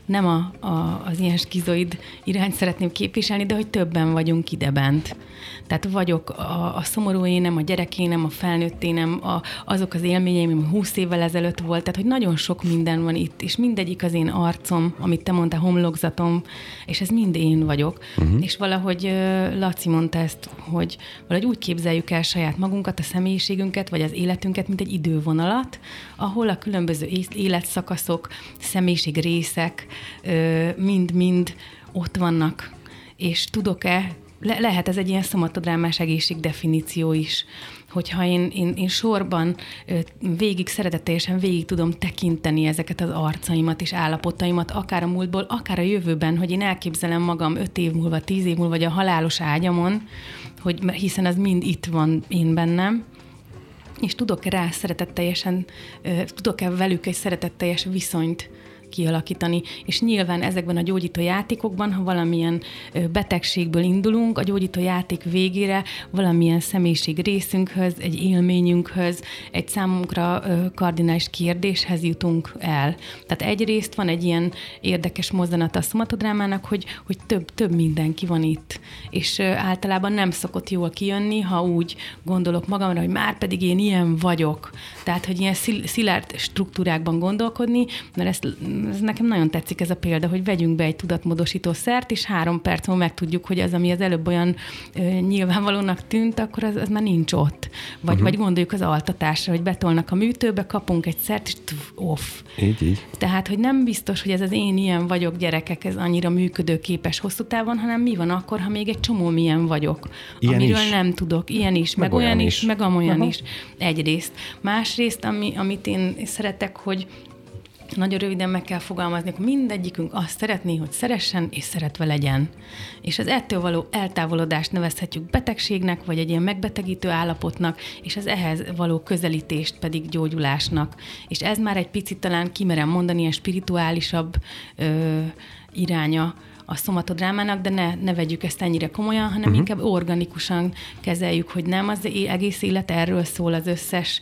nem a, a, az ilyen skizoid irányt szeretném képviselni, de hogy többen vagyunk idebent. Tehát vagyok a, a szomorú énem, a gyerekénem, a felnőtténem, a, azok az élményeim, ami 20 évvel ezelőtt volt, tehát hogy nagyon sok minden van itt, és mindegyik az én arcom, amit te mondtál, homlokzatom, és ez mind én vagyok. Uh-huh. És valahogy Laci mondta ezt, hogy valahogy úgy képzeljük el saját magunkat, a személyiségünket, vagy az életünket, mint egy idővonalat, ahol a különböző életszakaszok, személyiség részek mind-mind ott vannak. És tudok-e le- lehet ez egy ilyen szomatodrámás egészségdefiníció is, hogyha én, én, én sorban végig szeretetteljesen végig tudom tekinteni ezeket az arcaimat és állapotaimat, akár a múltból, akár a jövőben, hogy én elképzelem magam öt év múlva, tíz év múlva, vagy a halálos ágyamon, hogy hiszen az mind itt van én bennem, és tudok-e rá szeretetteljesen, tudok-e velük egy szeretetteljes viszonyt kialakítani. És nyilván ezekben a gyógyító játékokban, ha valamilyen betegségből indulunk, a gyógyító játék végére valamilyen személyiség részünkhöz, egy élményünkhöz, egy számunkra kardinális kérdéshez jutunk el. Tehát egyrészt van egy ilyen érdekes mozzanat a szomatodrámának, hogy, hogy több, több mindenki van itt. És általában nem szokott jól kijönni, ha úgy gondolok magamra, hogy már pedig én ilyen vagyok. Tehát, hogy ilyen szilárd struktúrákban gondolkodni, mert ezt ez nekem nagyon tetszik ez a példa, hogy vegyünk be egy tudatmódosító szert, és három perc múlva megtudjuk, hogy az, ami az előbb olyan ö, nyilvánvalónak tűnt, akkor az, az már nincs ott. Vagy, uh-huh. vagy gondoljuk az altatásra, hogy betolnak a műtőbe, kapunk egy szert, és tf, off. Így, így. Tehát, hogy nem biztos, hogy ez az én ilyen vagyok gyerekek, ez annyira működőképes hosszú távon, hanem mi van akkor, ha még egy csomó milyen vagyok, ilyen amiről is. nem tudok. Ilyen is, meg, meg olyan is, is, meg amolyan uh-huh. is. Egyrészt. Másrészt, ami, amit én szeretek, hogy nagyon röviden meg kell fogalmazni, hogy mindegyikünk azt szeretné, hogy szeressen és szeretve legyen. És az ettől való eltávolodást nevezhetjük betegségnek, vagy egy ilyen megbetegítő állapotnak, és az ehhez való közelítést pedig gyógyulásnak. És ez már egy picit talán kimerem mondani, ilyen spirituálisabb ö, iránya a szomatodrámának, de ne, ne vegyük ezt ennyire komolyan, hanem uh-huh. inkább organikusan kezeljük, hogy nem az egész élet erről szól az összes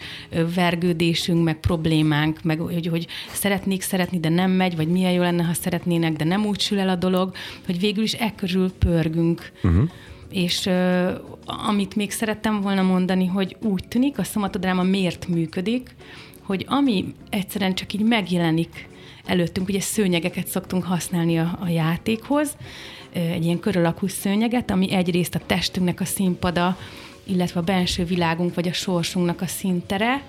vergődésünk, meg problémánk, meg hogy, hogy szeretnék szeretni, de nem megy, vagy milyen jó lenne, ha szeretnének, de nem úgy sül el a dolog, hogy végül is e körül pörgünk. Uh-huh. És uh, amit még szerettem volna mondani, hogy úgy tűnik, a szomatodráma miért működik, hogy ami egyszerűen csak így megjelenik előttünk ugye szőnyegeket szoktunk használni a, a játékhoz, egy ilyen kör alakú szőnyeget, ami egyrészt a testünknek a színpada, illetve a belső világunk vagy a sorsunknak a szintere,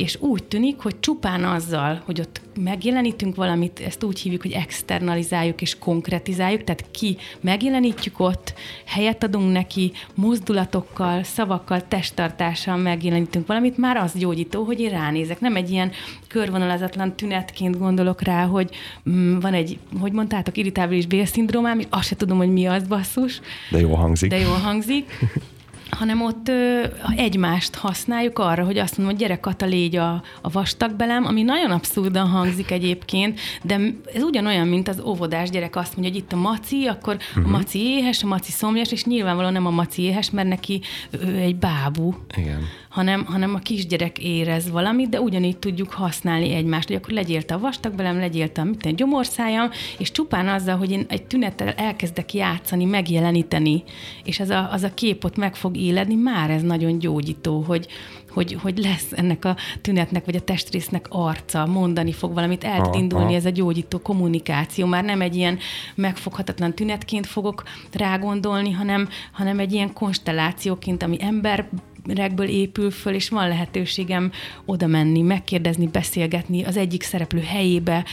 és úgy tűnik, hogy csupán azzal, hogy ott megjelenítünk valamit, ezt úgy hívjuk, hogy externalizáljuk és konkretizáljuk, tehát ki megjelenítjük ott, helyet adunk neki, mozdulatokkal, szavakkal, testtartással megjelenítünk valamit, már az gyógyító, hogy én ránézek. Nem egy ilyen körvonalazatlan tünetként gondolok rá, hogy mm, van egy, hogy mondtátok, irritábilis bélszindrómám, és azt se tudom, hogy mi az basszus. De jó hangzik. De jó hangzik hanem ott ö, egymást használjuk arra, hogy azt mondom, hogy gyere Kata, légy a, a vastagbelem, ami nagyon abszurdan hangzik egyébként, de ez ugyanolyan, mint az óvodás gyerek azt mondja, hogy itt a maci, akkor uh-huh. a mhm. maci éhes, a maci szomjas, és nyilvánvalóan nem a maci éhes, mert neki ő egy bábú. Igen hanem, hanem a kisgyerek érez valamit, de ugyanígy tudjuk használni egymást, hogy akkor legyél te a vastagbelem, legyél te a mit, gyomorszájam, és csupán azzal, hogy én egy tünettel elkezdek játszani, megjeleníteni, és az a, az a kép ott meg fog éledni, már ez nagyon gyógyító, hogy, hogy, hogy lesz ennek a tünetnek, vagy a testrésznek arca, mondani fog valamit, el tud indulni ez a gyógyító kommunikáció. Már nem egy ilyen megfoghatatlan tünetként fogok rágondolni, hanem, hanem egy ilyen konstellációként, ami ember emberekből épül föl, és van lehetőségem oda menni, megkérdezni, beszélgetni, az egyik szereplő helyébe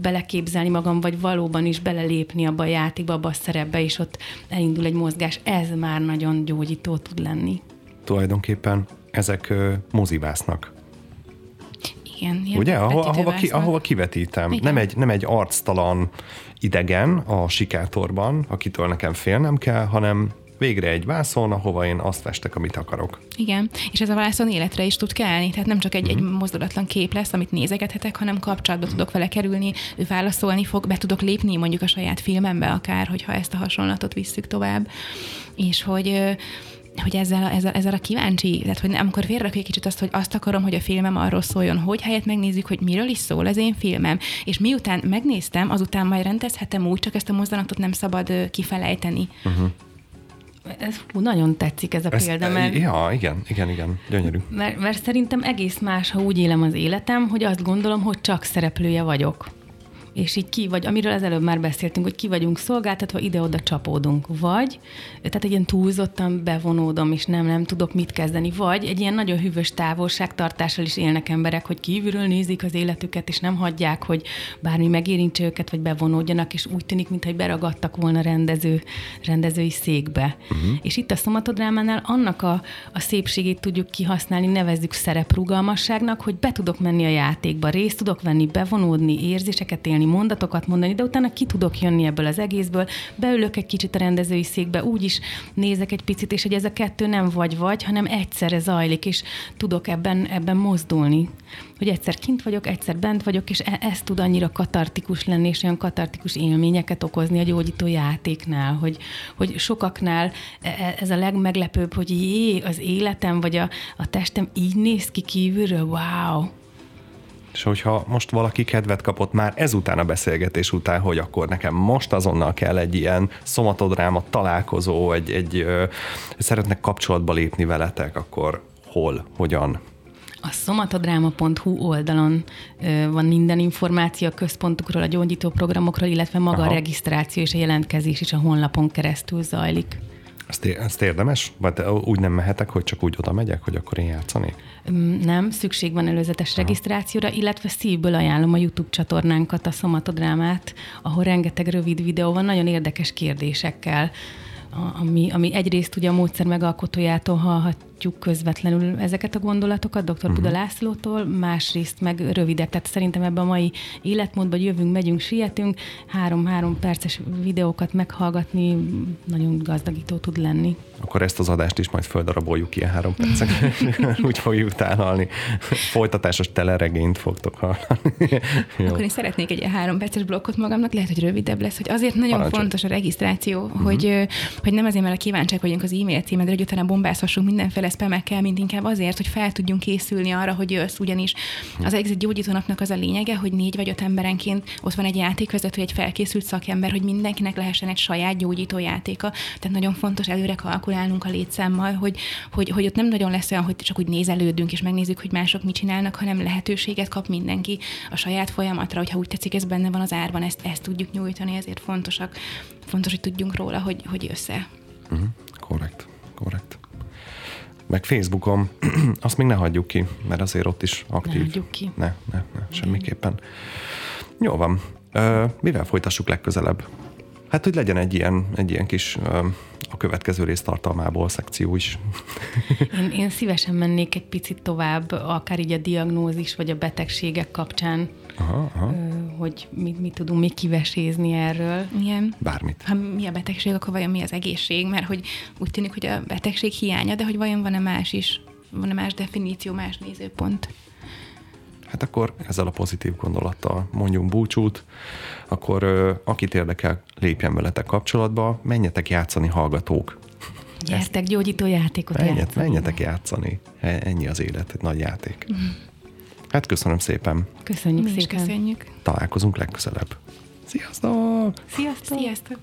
beleképzelni magam, vagy valóban is belelépni abba a játékba, abba a szerepbe, és ott elindul egy mozgás. Ez már nagyon gyógyító tud lenni. Tulajdonképpen ezek mozivásznak. Igen, ilyen Ugye? Ahova, ahova, ki, ahova kivetítem. Igen. Nem egy, nem egy arctalan idegen a sikátorban, akitől nekem félnem kell, hanem végre egy vászon, ahova én azt festek, amit akarok. Igen, és ez a vászon életre is tud kelni, tehát nem csak egy, uh-huh. egy mhm. mozdulatlan kép lesz, amit nézegethetek, hanem kapcsolatba tudok vele kerülni, ő válaszolni fog, be tudok lépni mondjuk a saját filmembe akár, hogyha ezt a hasonlatot visszük tovább. És hogy hogy ezzel, a, ezzel, ezzel a kíváncsi, tehát hogy amikor félrerakjuk egy kicsit azt, hogy azt akarom, hogy a filmem arról szóljon, hogy helyett megnézzük, hogy miről is szól az én filmem, és miután megnéztem, azután majd rendezhetem úgy, csak ezt a mozdulatot nem szabad kifelejteni. Uh-huh. Ez hú, nagyon tetszik ez a ez, példa, mert... Ja, igen, igen, igen, gyönyörű. Mert, mert szerintem egész más, ha úgy élem az életem, hogy azt gondolom, hogy csak szereplője vagyok és így ki vagy, amiről az előbb már beszéltünk, hogy ki vagyunk szolgáltatva, ide-oda csapódunk. Vagy, tehát egy ilyen túlzottan bevonódom, és nem, nem tudok mit kezdeni. Vagy egy ilyen nagyon hűvös távolságtartással is élnek emberek, hogy kívülről nézik az életüket, és nem hagyják, hogy bármi megérintse őket, vagy bevonódjanak, és úgy tűnik, mintha beragadtak volna rendező, rendezői székbe. Uh-huh. És itt a szomatodrámánál annak a, a szépségét tudjuk kihasználni, nevezzük szereprugalmasságnak, hogy be tudok menni a játékba, részt tudok venni, bevonódni, érzéseket élni, beszélni, mondatokat mondani, de utána ki tudok jönni ebből az egészből, beülök egy kicsit a rendezői székbe, úgy is nézek egy picit, és hogy ez a kettő nem vagy-vagy, hanem egyszerre zajlik, és tudok ebben, ebben mozdulni. Hogy egyszer kint vagyok, egyszer bent vagyok, és e- ez tud annyira katartikus lenni, és olyan katartikus élményeket okozni a gyógyító játéknál, hogy, hogy sokaknál e- e- ez a legmeglepőbb, hogy jé, az életem, vagy a, a testem így néz ki kívülről, wow, és hogyha most valaki kedvet kapott már ezután a beszélgetés után, hogy akkor nekem most azonnal kell egy ilyen szomatodráma találkozó, egy, egy ö, szeretnek kapcsolatba lépni veletek, akkor hol, hogyan? A szomatodráma.hu oldalon van minden információ a központukról, a gyógyító programokról, illetve maga Aha. a regisztráció és a jelentkezés is a honlapon keresztül zajlik. Ezt, ezt érdemes? Vagy úgy nem mehetek, hogy csak úgy oda megyek, hogy akkor én játszanék? Nem, szükség van előzetes Aha. regisztrációra, illetve szívből ajánlom a YouTube csatornánkat, a Szomatodrámát, ahol rengeteg rövid videó van, nagyon érdekes kérdésekkel ami, ami egyrészt ugye a módszer megalkotójától hallhatjuk közvetlenül ezeket a gondolatokat, dr. Uh-huh. Buda Lászlótól, másrészt meg rövidek. Tehát szerintem ebben a mai életmódban jövünk, megyünk, sietünk, három-három perces videókat meghallgatni nagyon gazdagító tud lenni. Akkor ezt az adást is majd földaraboljuk ilyen három percek. Úgy fogjuk tálalni. Folytatásos teleregényt fogtok hallani. Akkor én szeretnék egy három perces blokkot magamnak, lehet, hogy rövidebb lesz, hogy azért nagyon Parancsol. fontos a regisztráció, uh-huh. hogy hogy nem azért, mert a kíváncsiak vagyunk az e-mail címedre, hogy utána bombázhassunk mindenféle spamekkel, mint inkább azért, hogy fel tudjunk készülni arra, hogy jössz, ugyanis az egész gyógyítónapnak az a lényege, hogy négy vagy öt emberenként ott van egy játékvezető, egy felkészült szakember, hogy mindenkinek lehessen egy saját gyógyító játéka. Tehát nagyon fontos előre kalkulálnunk a létszámmal, hogy, hogy, hogy ott nem nagyon lesz olyan, hogy csak úgy nézelődünk és megnézzük, hogy mások mit csinálnak, hanem lehetőséget kap mindenki a saját folyamatra, hogyha úgy tetszik, ez benne van az árban, ezt, ezt tudjuk nyújtani, ezért fontosak, fontos, hogy tudjunk róla, hogy, hogy össze. Uh-huh. Korrekt, korrekt. Meg Facebookon, azt még ne hagyjuk ki, mert azért ott is aktív. Ne hagyjuk ki. Ne, ne, ne semmiképpen. Jó van. Uh, mivel folytassuk legközelebb? Hát, hogy legyen egy ilyen, egy ilyen kis a következő rész tartalmából szekció is. Én, én szívesen mennék egy picit tovább, akár így a diagnózis vagy a betegségek kapcsán aha, aha. hogy mit, mit tudunk még kivesézni erről. Igen. Bármit. Ha mi a betegség, akkor vajon mi az egészség? Mert hogy úgy tűnik, hogy a betegség hiánya, de hogy vajon van-e más is? Van-e más definíció, más nézőpont? Hát akkor ezzel a pozitív gondolattal mondjunk búcsút, akkor akit érdekel, lépjen veletek kapcsolatba, menjetek játszani, hallgatók. Gyertek gyógyító játékot Menjet, játszani. Menjetek játszani. E, ennyi az élet, egy nagy játék. Mm. Hát köszönöm szépen. Köszönjük Mi szépen. köszönjük. Találkozunk legközelebb. Sziasztok! Sziasztok! Sziasztok!